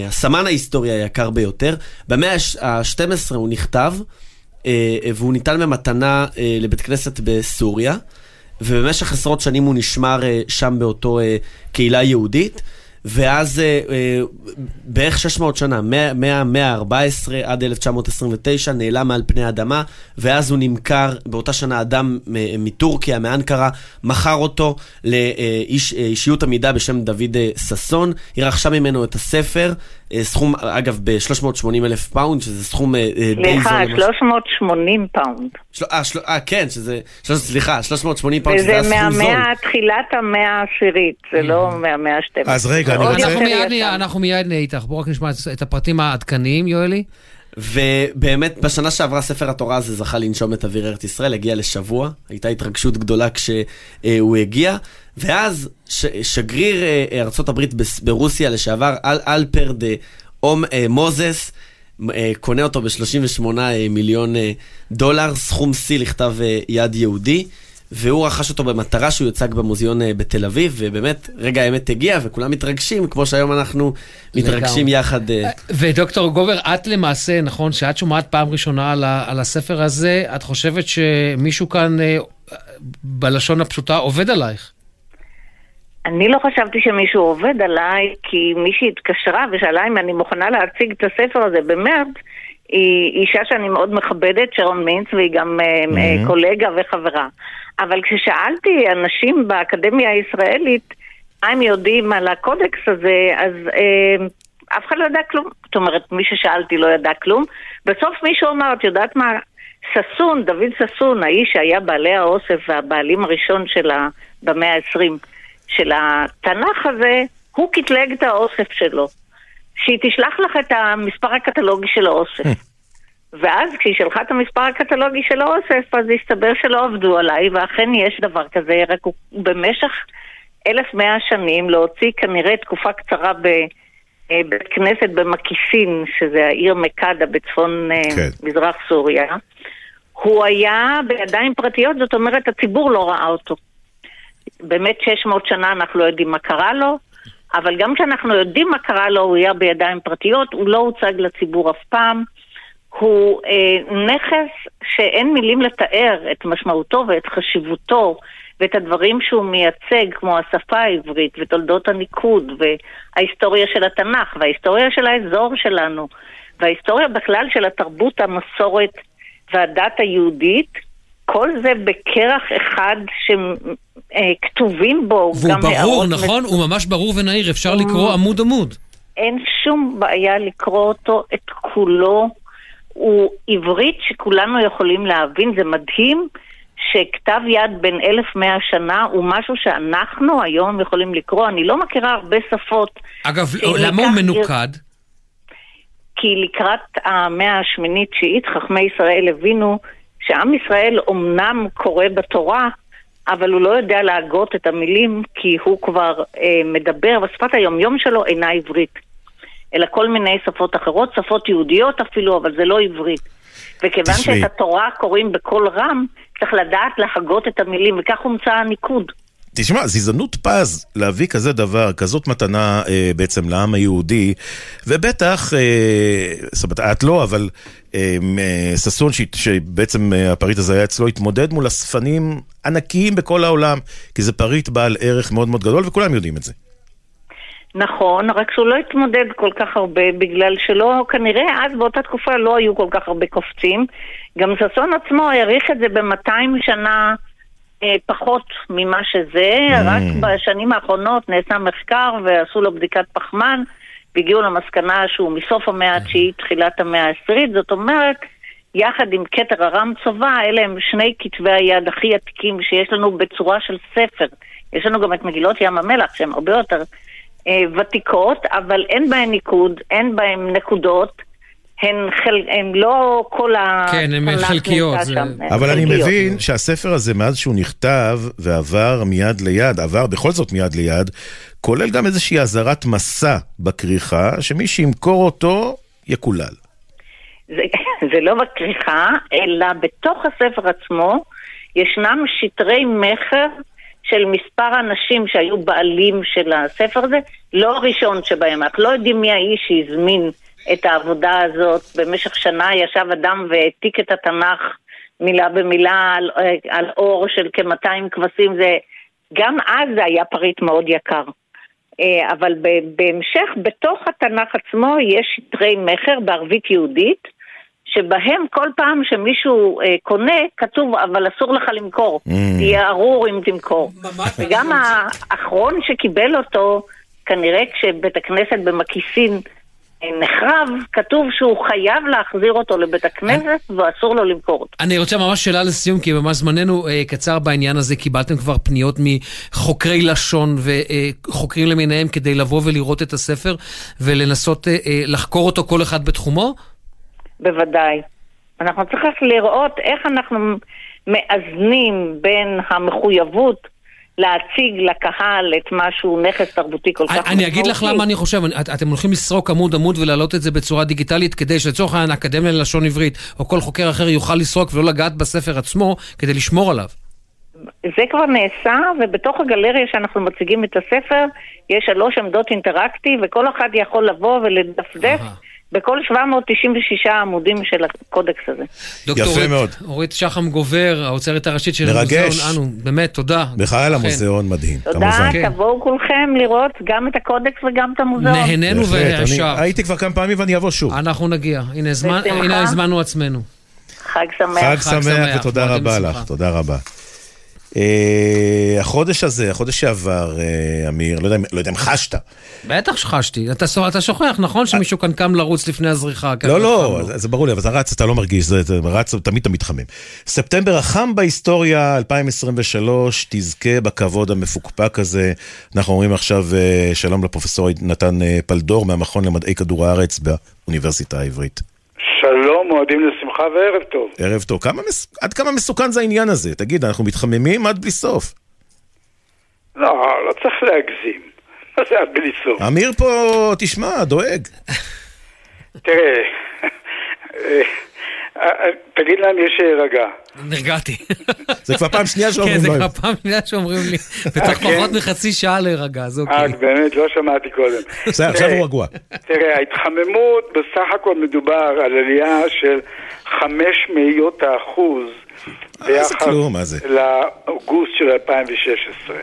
הסמן ההיסטורי היקר ביותר. במאה ה-12 הוא נכתב, והוא ניתן במתנה לבית כנסת בסוריה, ובמשך עשרות שנים הוא נשמר שם באותו קהילה יהודית. ואז אה, אה, בערך 600 שנה, מה- מהמאה ה-14 עד 1929, נעלם מעל פני האדמה, ואז הוא נמכר, באותה שנה אדם מ- מטורקיה, מאנקרה, מכר אותו לאישיות עמידה בשם דוד אה, ששון, היא רכשה ממנו את הספר, אה, סכום, אגב, ב-380 אלף פאונד, שזה סכום אה, אה, די זול. סליחה, למה ש- 380 פאונד. אה, של- אה, כן, שזה, של- סליחה, 380 פאונד, שזה וזה היה סכום זול. מהמאה, תחילת המאה העשירית, זה לא מהמאה ה-12. אז רגע, אני רוצה- אנחנו מיד נהיה, אנחנו מיד נהיה איתך. בואו רק נשמע את הפרטים העדכניים, יואלי. ובאמת, בשנה שעברה ספר התורה הזה זכה לנשום את אוויר ארץ ישראל, הגיע לשבוע, הייתה התרגשות גדולה כשהוא הגיע, ואז ש- שגריר אה, בס- ברוסיה לשעבר, אל, אלפרד אה, אום אה, מוזס, אה, קונה אותו ב-38 מיליון אה, דולר, סכום שיא לכתב אה, יד יהודי. והוא רכש אותו במטרה שהוא יוצג במוזיאון אה, בתל אביב, ובאמת, רגע האמת הגיע, וכולם מתרגשים, כמו שהיום אנחנו מתרגשים יחד. אה. ודוקטור גובר, את למעשה, נכון, שאת שומעת פעם ראשונה על, ה, על הספר הזה, את חושבת שמישהו כאן, אה, בלשון הפשוטה, עובד עלייך? אני לא חשבתי שמישהו עובד עליי, כי מישהי התקשרה ושאלה אם אני מוכנה להציג את הספר הזה במרץ, היא אישה שאני מאוד מכבדת, שרון מינץ, והיא גם mm-hmm. קולגה וחברה. אבל כששאלתי אנשים באקדמיה הישראלית, מה הם יודעים על הקודקס הזה, אז אה, אף אחד לא ידע כלום. זאת אומרת, מי ששאלתי לא ידע כלום. בסוף מישהו אמר, את יודעת מה? ששון, דוד ששון, האיש שהיה בעלי האוסף והבעלים הראשון שלה במאה ה-20 של התנ"ך הזה, הוא קטלג את האוסף שלו. שהיא תשלח לך את המספר הקטלוגי של האוסף. ואז כשהיא שלחה את המספר הקטלוגי של האוסף, אז הסתבר שלא עבדו עליי, ואכן יש דבר כזה, רק הוא במשך 1100 שנים להוציא כנראה תקופה קצרה בבית אה, כנסת במקיסין, שזה העיר מקדה בצפון אה, כן. מזרח סוריה, הוא היה בידיים פרטיות, זאת אומרת הציבור לא ראה אותו. באמת 600 שנה אנחנו לא יודעים מה קרה לו, אבל גם כשאנחנו יודעים מה קרה לו, הוא היה בידיים פרטיות, הוא לא הוצג לציבור אף פעם. הוא אה, נכס שאין מילים לתאר את משמעותו ואת חשיבותו ואת הדברים שהוא מייצג, כמו השפה העברית ותולדות הניקוד וההיסטוריה של התנ"ך וההיסטוריה של האזור שלנו וההיסטוריה בכלל של התרבות, המסורת והדת היהודית, כל זה בכרך אחד שכתובים בו גם הערות... והוא ברור, נכון? מס... הוא ממש ברור ונהיר, אפשר לקרוא עמוד עמוד. אין שום בעיה לקרוא אותו, את כולו. הוא עברית שכולנו יכולים להבין, זה מדהים שכתב יד בין 1100 שנה הוא משהו שאנחנו היום יכולים לקרוא. אני לא מכירה הרבה שפות. אגב, למה הוא מנוקד? כי לקראת המאה השמינית-תשיעית חכמי ישראל הבינו שעם ישראל אומנם קורא בתורה, אבל הוא לא יודע להגות את המילים כי הוא כבר אה, מדבר, ושפת היומיום שלו אינה עברית. אלא כל מיני שפות אחרות, שפות יהודיות אפילו, אבל זה לא עברית. וכיוון שאת התורה קוראים בקול רם, צריך לדעת להגות את המילים, וכך הומצא הניקוד. תשמע, זו הזדמנות פז להביא כזה דבר, כזאת מתנה אה, בעצם לעם היהודי, ובטח, אה, זאת אומרת, את לא, אבל ששון, שבעצם אה, הפריט הזה היה אצלו, התמודד מול אספנים ענקיים בכל העולם, כי זה פריט בעל ערך מאוד מאוד גדול, וכולם יודעים את זה. נכון, רק שהוא לא התמודד כל כך הרבה, בגלל שלא, כנראה אז באותה תקופה לא היו כל כך הרבה קופצים. גם ששון עצמו העריך את זה ב-200 שנה אה, פחות ממה שזה, mm. רק בשנים האחרונות נעשה מחקר ועשו לו בדיקת פחמן, והגיעו למסקנה שהוא מסוף המאה התשיעית, תחילת המאה העשירית, זאת אומרת, יחד עם כתר ארם צובא, אלה הם שני כתבי היד הכי עתיקים שיש לנו בצורה של ספר. יש לנו גם את מגילות ים המלח, שהן הרבה יותר אה, ותיקות, אבל אין בהן ניקוד, אין בהן נקודות. הן, חל... הן לא כל ה... כן, הן חלקיות. זה... אבל אני מבין שהספר הזה, מאז שהוא נכתב ועבר מיד ליד, עבר בכל זאת מיד ליד, כולל גם איזושהי אזהרת מסע בכריכה, שמי שימכור אותו, יקולל. זה, זה לא בכריכה, אלא בתוך הספר עצמו ישנם שטרי מכר של מספר אנשים שהיו בעלים של הספר הזה, לא הראשון שבהם, אנחנו לא יודעים מי האיש שהזמין את העבודה הזאת. במשך שנה ישב אדם והעתיק את התנ"ך מילה במילה על, על אור של כ-200 כבשים, זה, גם אז זה היה פריט מאוד יקר. אה, אבל בהמשך, בתוך התנ"ך עצמו יש שטרי מכר בערבית יהודית, שבהם כל פעם שמישהו אה, קונה, כתוב, אבל אסור לך למכור. Mm. תהיה ארור אם תמכור. וגם האחרון שקיבל אותו, כנראה כשבית הכנסת במקיסין נחרב, כתוב שהוא חייב להחזיר אותו לבית הכנסת ואסור לו למכור אותו. אני רוצה ממש שאלה לסיום, כי ממש זמננו אה, קצר בעניין הזה. קיבלתם כבר פניות מחוקרי לשון וחוקרים למיניהם כדי לבוא ולראות את הספר ולנסות אה, אה, לחקור אותו כל אחד בתחומו? בוודאי. אנחנו צריכים לראות איך אנחנו מאזנים בין המחויבות להציג לקהל את מה שהוא נכס תרבותי כל כך משמעותי. אני אגיד לך למה אני חושב, אתם הולכים לסרוק עמוד עמוד ולהעלות את זה בצורה דיגיטלית כדי שלצורך העניין האקדמיה ללשון עברית או כל חוקר אחר יוכל לסרוק ולא לגעת בספר עצמו כדי לשמור עליו. זה כבר נעשה, ובתוך הגלריה שאנחנו מציגים את הספר, יש שלוש עמדות אינטראקטיב, וכל אחד יכול לבוא ולדפדף. בכל 796 העמודים של הקודקס הזה. דוקטור יפה אורית- מאוד. אורית שחם גובר, האוצרת הראשית של מרגש. המוזיאון, אנו, באמת, תודה. בכלל. המוזיאון מדהים, תודה, כמובן. תבואו כולכם לראות גם את הקודקס וגם את המוזיאון. נהנינו וישר. הייתי כבר כמה פעמים ואני אבוא שוב. אנחנו נגיע. הנה, הזמנו עצמנו. חג שמח. חג חג שמח ותודה רבה. לך, תודה רבה. אה, החודש הזה, החודש שעבר, אה, אמיר, לא יודע אם- לא יודע אם חשת. בטח שחשתי. אתה אתה שוכח, נכון שמישהו כאן קם לרוץ לפני הזריחה? כן, לא, לא. זה זה ברור לי, אבל אתה רץ, אתה לא מרגיש, זה זה רץ, תמיד אתה מתחמם. ספטמבר החם בהיסטוריה, 2023, תזכה בכבוד המפוקפק הזה. אנחנו אומרים עכשיו אה, שלום לפרופסור נתן פלדור מהמכון למדעי כדור הארץ באוניברסיטה העברית. שלום, מועדים לשמחה וערב טוב. ערב טוב. כמה, מס- עד כמה מסוכן זה העניין הזה? תגיד, אנחנו מתחממים עד בלי סוף. לא, לא צריך להגזים. מה זה עד בלי סוף? אמיר פה, תשמע, דואג. תראה, אה, אה, תגיד להם יש להירגע. נרגעתי. זה כבר פעם שנייה כן, שאומרים זה לו. כבר פעם שנייה שאומרים לי, בתוך כן? פחות מחצי שעה להירגע, אז אה, אוקיי. באמת, לא שמעתי קודם. בסדר, עכשיו הוא רגוע. תראה, ההתחממות, בסך הכל מדובר על עלייה של חמש מאיות האחוז ביחס כלום, מה זה? לאוגוסט של 2016.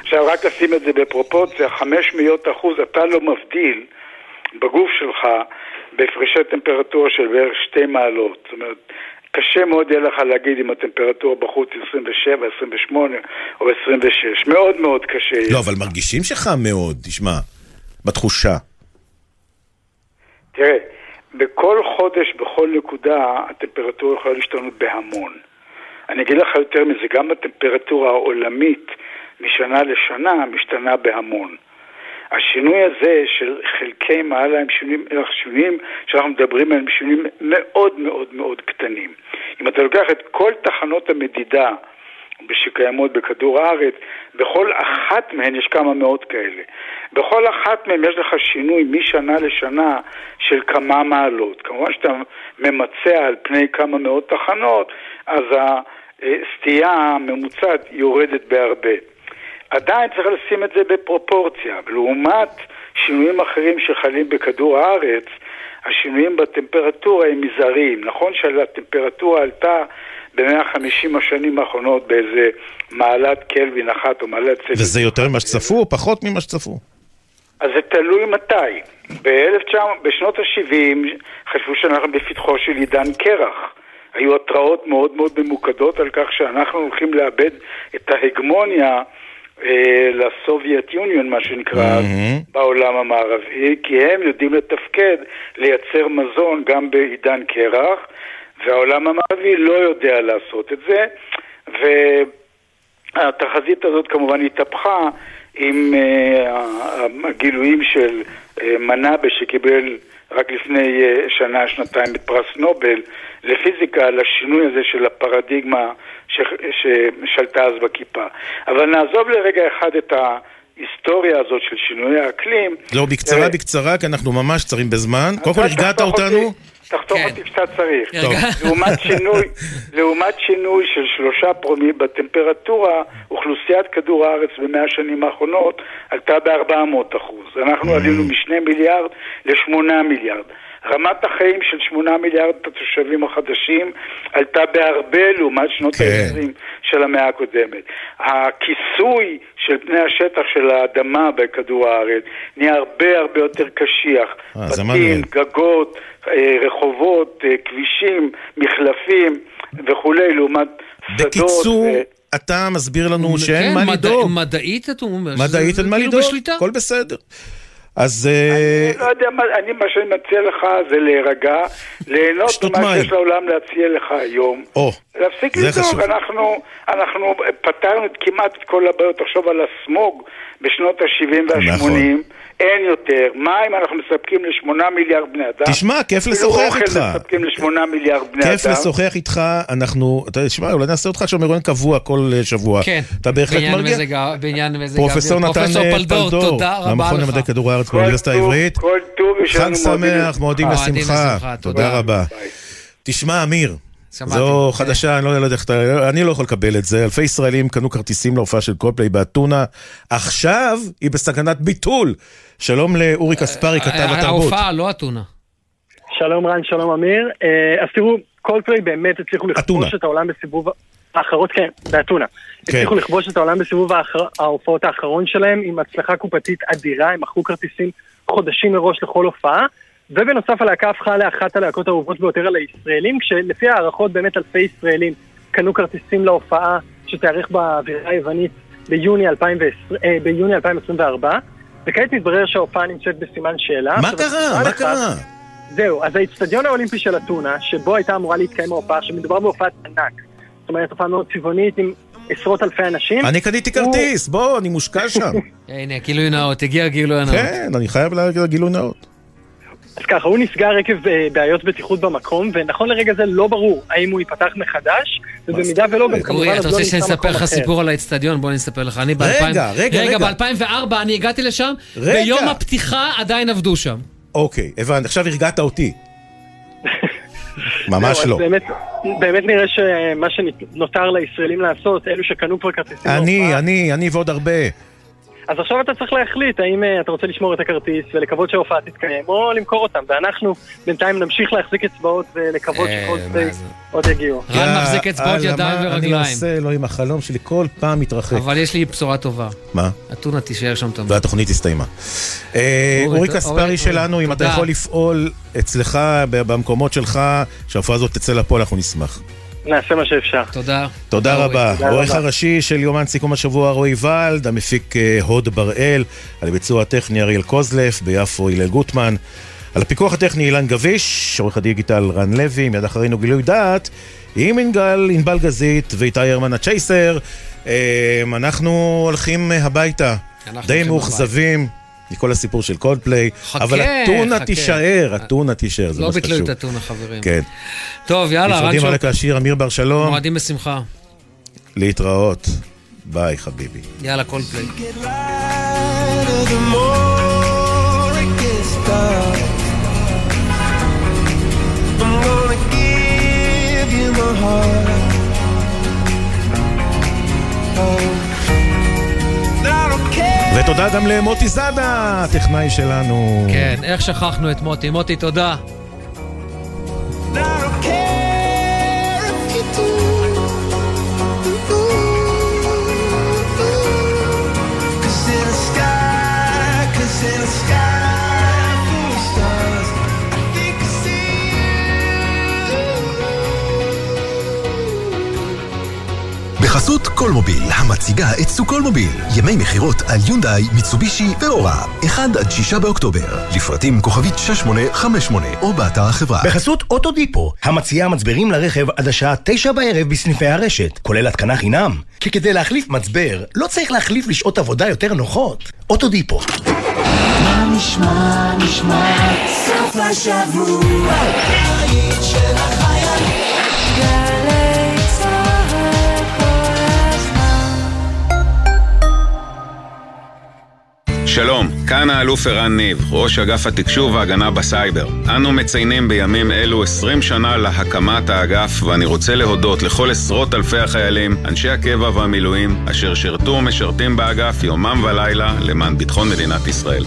עכשיו, רק לשים את זה בפרופורציה, חמש מאיות אחוז, אתה לא מבדיל בגוף שלך בהפרשי טמפרטורה של בערך שתי מעלות. זאת אומרת, קשה מאוד יהיה לך להגיד אם הטמפרטורה בחוץ היא 27, 28 או 26. מאוד מאוד קשה. לא, אבל מרגישים שחם מאוד, תשמע, בתחושה. תראה, בכל חודש, בכל נקודה, הטמפרטורה יכולה להשתנות בהמון. אני אגיד לך יותר מזה, גם הטמפרטורה העולמית משנה לשנה משתנה בהמון. השינוי הזה של חלקי מעלה הם שינויים, שינויים שאנחנו מדברים עליהם שינויים מאוד מאוד מאוד קטנים. אם אתה לוקח את כל תחנות המדידה שקיימות בכדור הארץ, בכל אחת מהן יש כמה מאות כאלה. בכל אחת מהן יש לך שינוי משנה לשנה של כמה מעלות. כמובן שאתה ממצע על פני כמה מאות תחנות, אז הסטייה הממוצעת יורדת בהרבה. עדיין צריך לשים את זה בפרופורציה. לעומת שינויים אחרים שחלים בכדור הארץ, השינויים בטמפרטורה הם מזעריים. נכון שהטמפרטורה עלתה ב-150 השנים האחרונות באיזה מעלת קלווין אחת או מעלת צלזיוס. וזה יותר ממה שצפו או פחות ממה שצפו? אז זה תלוי מתי. ב-1900, בשנות ה-70 חשבו שאנחנו בפתחו של עידן קרח. היו התראות מאוד מאוד ממוקדות על כך שאנחנו הולכים לאבד את ההגמוניה לסובייט יוניון, מה שנקרא, mm-hmm. בעולם המערבי, כי הם יודעים לתפקד, לייצר מזון גם בעידן קרח, והעולם המערבי לא יודע לעשות את זה, והתחזית הזאת כמובן התהפכה עם uh, הגילויים של uh, מנאבה שקיבל רק לפני uh, שנה, שנתיים את פרס נובל לפיזיקה, על השינוי הזה של הפרדיגמה ש... ששלטה אז בכיפה. אבל נעזוב לרגע אחד את ההיסטוריה הזאת של שינויי האקלים. לא, בקצרה, בקצרה, כי אנחנו ממש קצרים בזמן. קודם כל, הרגעת אותנו. תחתוך אותי קצת צריך. לעומת שינוי, לעומת שינוי של שלושה פרומיל בטמפרטורה, אוכלוסיית כדור הארץ במאה השנים האחרונות עלתה ב-400 אחוז. אנחנו עלינו משני מיליארד לשמונה מיליארד. רמת החיים של שמונה מיליארד התושבים החדשים עלתה בהרבה לעומת שנות כן. ה-20 של המאה הקודמת. הכיסוי של פני השטח של האדמה בכדור הארץ נהיה הרבה הרבה יותר קשיח. אה, בתים. גגות, אה, רחובות, אה, כבישים, מחלפים וכולי, לעומת שדות. בקיצור, אתה מסביר לנו שאין כן, מה מדע- לדאוג. מדעית, אתה אומר. מדעית שזה אין מה כאילו לדאוג, בשליטה. הכל בסדר. אז אה, אני לא יודע, מה, אני, מה שאני מציע לך זה להירגע, ליהנות ממה. שיש לעולם להציע לך היום. או, להפסיק לדאוג. אנחנו, אנחנו פתרנו כמעט את כל הבעיות, תחשוב על הסמוג בשנות ה-70 וה-80, נכון. אין יותר, מים אנחנו מספקים לשמונה מיליארד בני אדם. תשמע, כיף אפילו לשוחח אוכל איתך. מספקים לשמונה מיליארד בני אדם. כיף לשוחח איתך, אנחנו, אתה יודע, תשמע, אולי נעשה אותך עכשיו מרואיין קבוע כל אה, שבוע. כן. אתה בהחלט מרגיע. בעניין מזג פרופסור האוויר. נתן פרופסור אה, פלדור, תודה רבה לך. למדעי כדור הארץ באוניברסיטה העברית. כל טוב יש חג לנו מועדים שמח, מועדים לשמחה. מועדים לשמחה. לשמחה, תודה תודה. רבה. תשמע, אמיר, שמעתי. זו חדשה, אני לא יודע איך אתה... אני לא יכול לקבל את זה. אלפי ישראלים קנו כרטיסים להופעה של קולדפליי באתונה. עכשיו היא בסכנת ביטול. שלום לאורי כספרי, כתב התרבות. ההופעה, לא אתונה. שלום רן, שלום אמיר. אה, אז תראו, קולדפליי באמת הצליחו לכבוש את העולם בסיבוב האחרון, כן, באתונה. הצליחו לכבוש את העולם בסיבוב האחר- ההופעות האחרון שלהם עם הצלחה קופתית אדירה, הם מכרו כרטיסים חודשים מראש לכל הופעה. ובנוסף הלהקה הפכה לאחת הלהקות האהובות ביותר על הישראלים, כשלפי הערכות באמת אלפי ישראלים קנו כרטיסים להופעה שתיארך באווירה היוונית ביוני, 2020, אה, ביוני 2024, וכעת מתברר שההופעה נמצאת בסימן שאלה. מה קרה? מה אחד- קרה? זהו, אז האיצטדיון האולימפי של אתונה, שבו הייתה אמורה להתקיים ההופעה, שמדובר בהופעת ענק, זאת אומרת הופעה מאוד צבעונית עם עשרות אלפי אנשים. אני קניתי כרטיס, בוא, אני מושקע שם. הנה, גילוי נאות, הגיע גילוי נאות. כן, אני חייב להגיד גילוי נאות. אז ככה, הוא נסגר עקב אה, בעיות בטיחות במקום, ונכון לרגע זה לא ברור האם הוא ייפתח מחדש, ובמידה ולא, גם כמובן אורי, אתה לא רוצה שאני אספר לך. סיפור על האצטדיון? בוא אני אספר לך. אני רגע, ב-2000... רגע, רגע. ב-2004 אני הגעתי לשם, רגע. ביום הפתיחה עדיין עבדו שם. אוקיי, הבנתי, עכשיו הרגעת אותי. ממש לא. באמת, באמת נראה שמה שנותר לישראלים לעשות, אלו שקנו כבר כרטיסים אני, אני, אני ועוד הרבה. אז עכשיו אתה צריך להחליט האם אה, אתה רוצה לשמור את הכרטיס ולקוות שההופעה תתקיים, או למכור אותם, ואנחנו בינתיים נמשיך להחזיק אצבעות ולקוות אה, שכל זה עוד יגיעו. רן מחזיק אצבעות ידיים ורגליים. אני עושה, אלוהים, החלום שלי כל פעם מתרחק. אבל יש לי בשורה טובה. מה? אתונה תישאר שם תמיד. והתוכנית הסתיימה. אה, אורי, כספרי שלנו, אם אתה. יכול לפעול אצלך, במקומות שלך, שההופעה הזאת תצא לפועל, אנחנו נשמח. נעשה מה שאפשר. תודה. תודה. רבה. תודה העורך רבה. הראשי של יומן סיכום השבוע רועי ולד, המפיק אה, הוד בראל, על הביצוע הטכני אריאל קוזלף, ביפו הלל גוטמן. על הפיקוח הטכני אילן גביש, עורך הדיגיטל רן לוי, מיד אחרינו גילוי דעת, עם ענגל, ענבל גזית ואיתי הרמן הצ'ייסר. אה, אנחנו הולכים הביתה, אנחנו די מאוכזבים. מכל הסיפור של קולדפליי, חכה, אבל אתונה. תישאר, אתונה תישאר, זה לא מה ביטלו שחשוב. את אתונה, חברים. כן. טוב, יאללה, רן נפרדים שוב. על רקע השיר אמיר בר שלום, מועדים בשמחה. להתראות. ביי חביבי. יאללה, כל פליי. ותודה גם למוטי זאדה, הטכנאי שלנו. כן, איך שכחנו את מוטי. מוטי, תודה. בחסות קולמוביל, המציגה את סוכולמוביל. ימי מכירות על יונדאי, מיצובישי ואורה. 1 עד 6 באוקטובר. לפרטים כוכבית 6858 או באתר החברה. בחסות אוטודיפו, המציעה מצברים לרכב עד השעה תשע בערב בסניפי הרשת, כולל התקנה חינם. כי כדי להחליף מצבר, לא צריך להחליף לשעות עבודה יותר נוחות. אוטודיפו. מה נשמע, נשמע, סוף השבוע, שלום, כאן האלוף ערן ניב, ראש אגף התקשוב וההגנה בסייבר. אנו מציינים בימים אלו 20 שנה להקמת האגף, ואני רוצה להודות לכל עשרות אלפי החיילים, אנשי הקבע והמילואים, אשר שירתו ומשרתים באגף יומם ולילה למען ביטחון מדינת ישראל.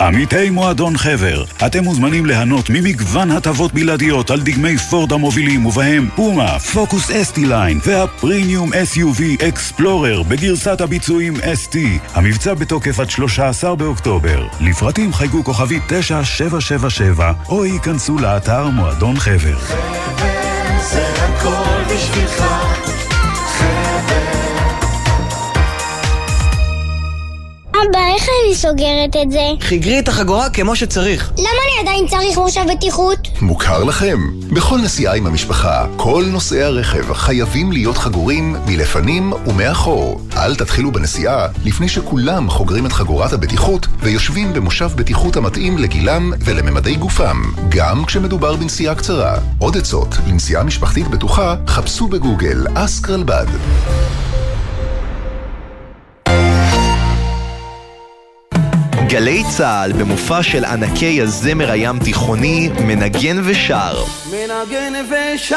עמיתי מועדון חבר, אתם מוזמנים ליהנות ממגוון הטבות בלעדיות על דגמי פורד המובילים ובהם פומה, פוקוס ST Line והפרימיום SUV אקספלורר בגרסת הביצועים ST. המבצע בתוקף עד 13 באוקטובר. לפרטים חייגו כוכבית 9777 או ייכנסו לאתר מועדון חבר. זה הכל בשבילך, אבא, איך אני סוגרת את זה? חיגרי את החגורה כמו שצריך. למה אני עדיין צריך מושב בטיחות? מוכר לכם? בכל נסיעה עם המשפחה, כל נוסעי הרכב חייבים להיות חגורים מלפנים ומאחור. אל תתחילו בנסיעה לפני שכולם חוגרים את חגורת הבטיחות ויושבים במושב בטיחות המתאים לגילם ולממדי גופם, גם כשמדובר בנסיעה קצרה. עוד עצות לנסיעה משפחתית בטוחה, חפשו בגוגל אסקרלבד. גלי צה"ל במופע של ענקי הזמר הים תיכוני מנגן ושר. מנגן ושר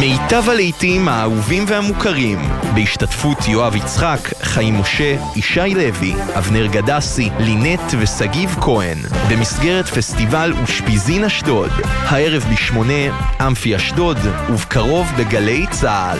מיטב הלהיטים האהובים והמוכרים, בהשתתפות יואב יצחק, חיים משה, ישי לוי, אבנר גדסי, לינט ושגיב כהן, במסגרת פסטיבל אושפיזין אשדוד, הערב בשמונה, אמפי אשדוד, ובקרוב בגלי צה"ל.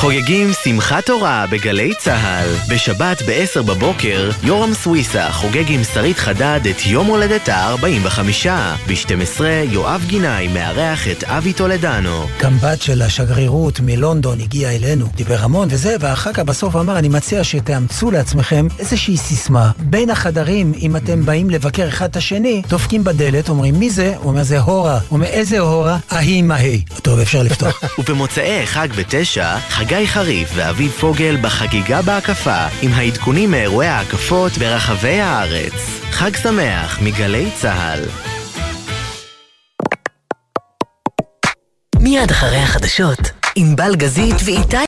חוגגים שמחת תורה בגלי צה"ל. בשבת ב-10 בבוקר, יורם סוויסה חוגג עם שרית חדד את יום הולדתה ה-45. ב-12, יואב גינאי מארח את אבי טולדנו. גם בת של השגרירות מלונדון הגיע אלינו, דיבר המון וזה, ואחר כך בסוף אמר, אני מציע שתאמצו לעצמכם איזושהי סיסמה. בין החדרים, אם אתם באים לבקר אחד את השני, דופקים בדלת, אומרים, מי זה? הוא אומר, זה הורה. הוא אומר, איזה הורה? ההיא עם ההיא. טוב, אפשר לפתוח. ובמוצאי חג בתשע, חגי חריף ואביב פוגל בחגיגה בהקפה, עם העדכונים מאירועי ההקפות ברחבי הארץ. חג שמח מגלי צה"ל. מיד אחרי החדשות, ענבל גזית ואיתי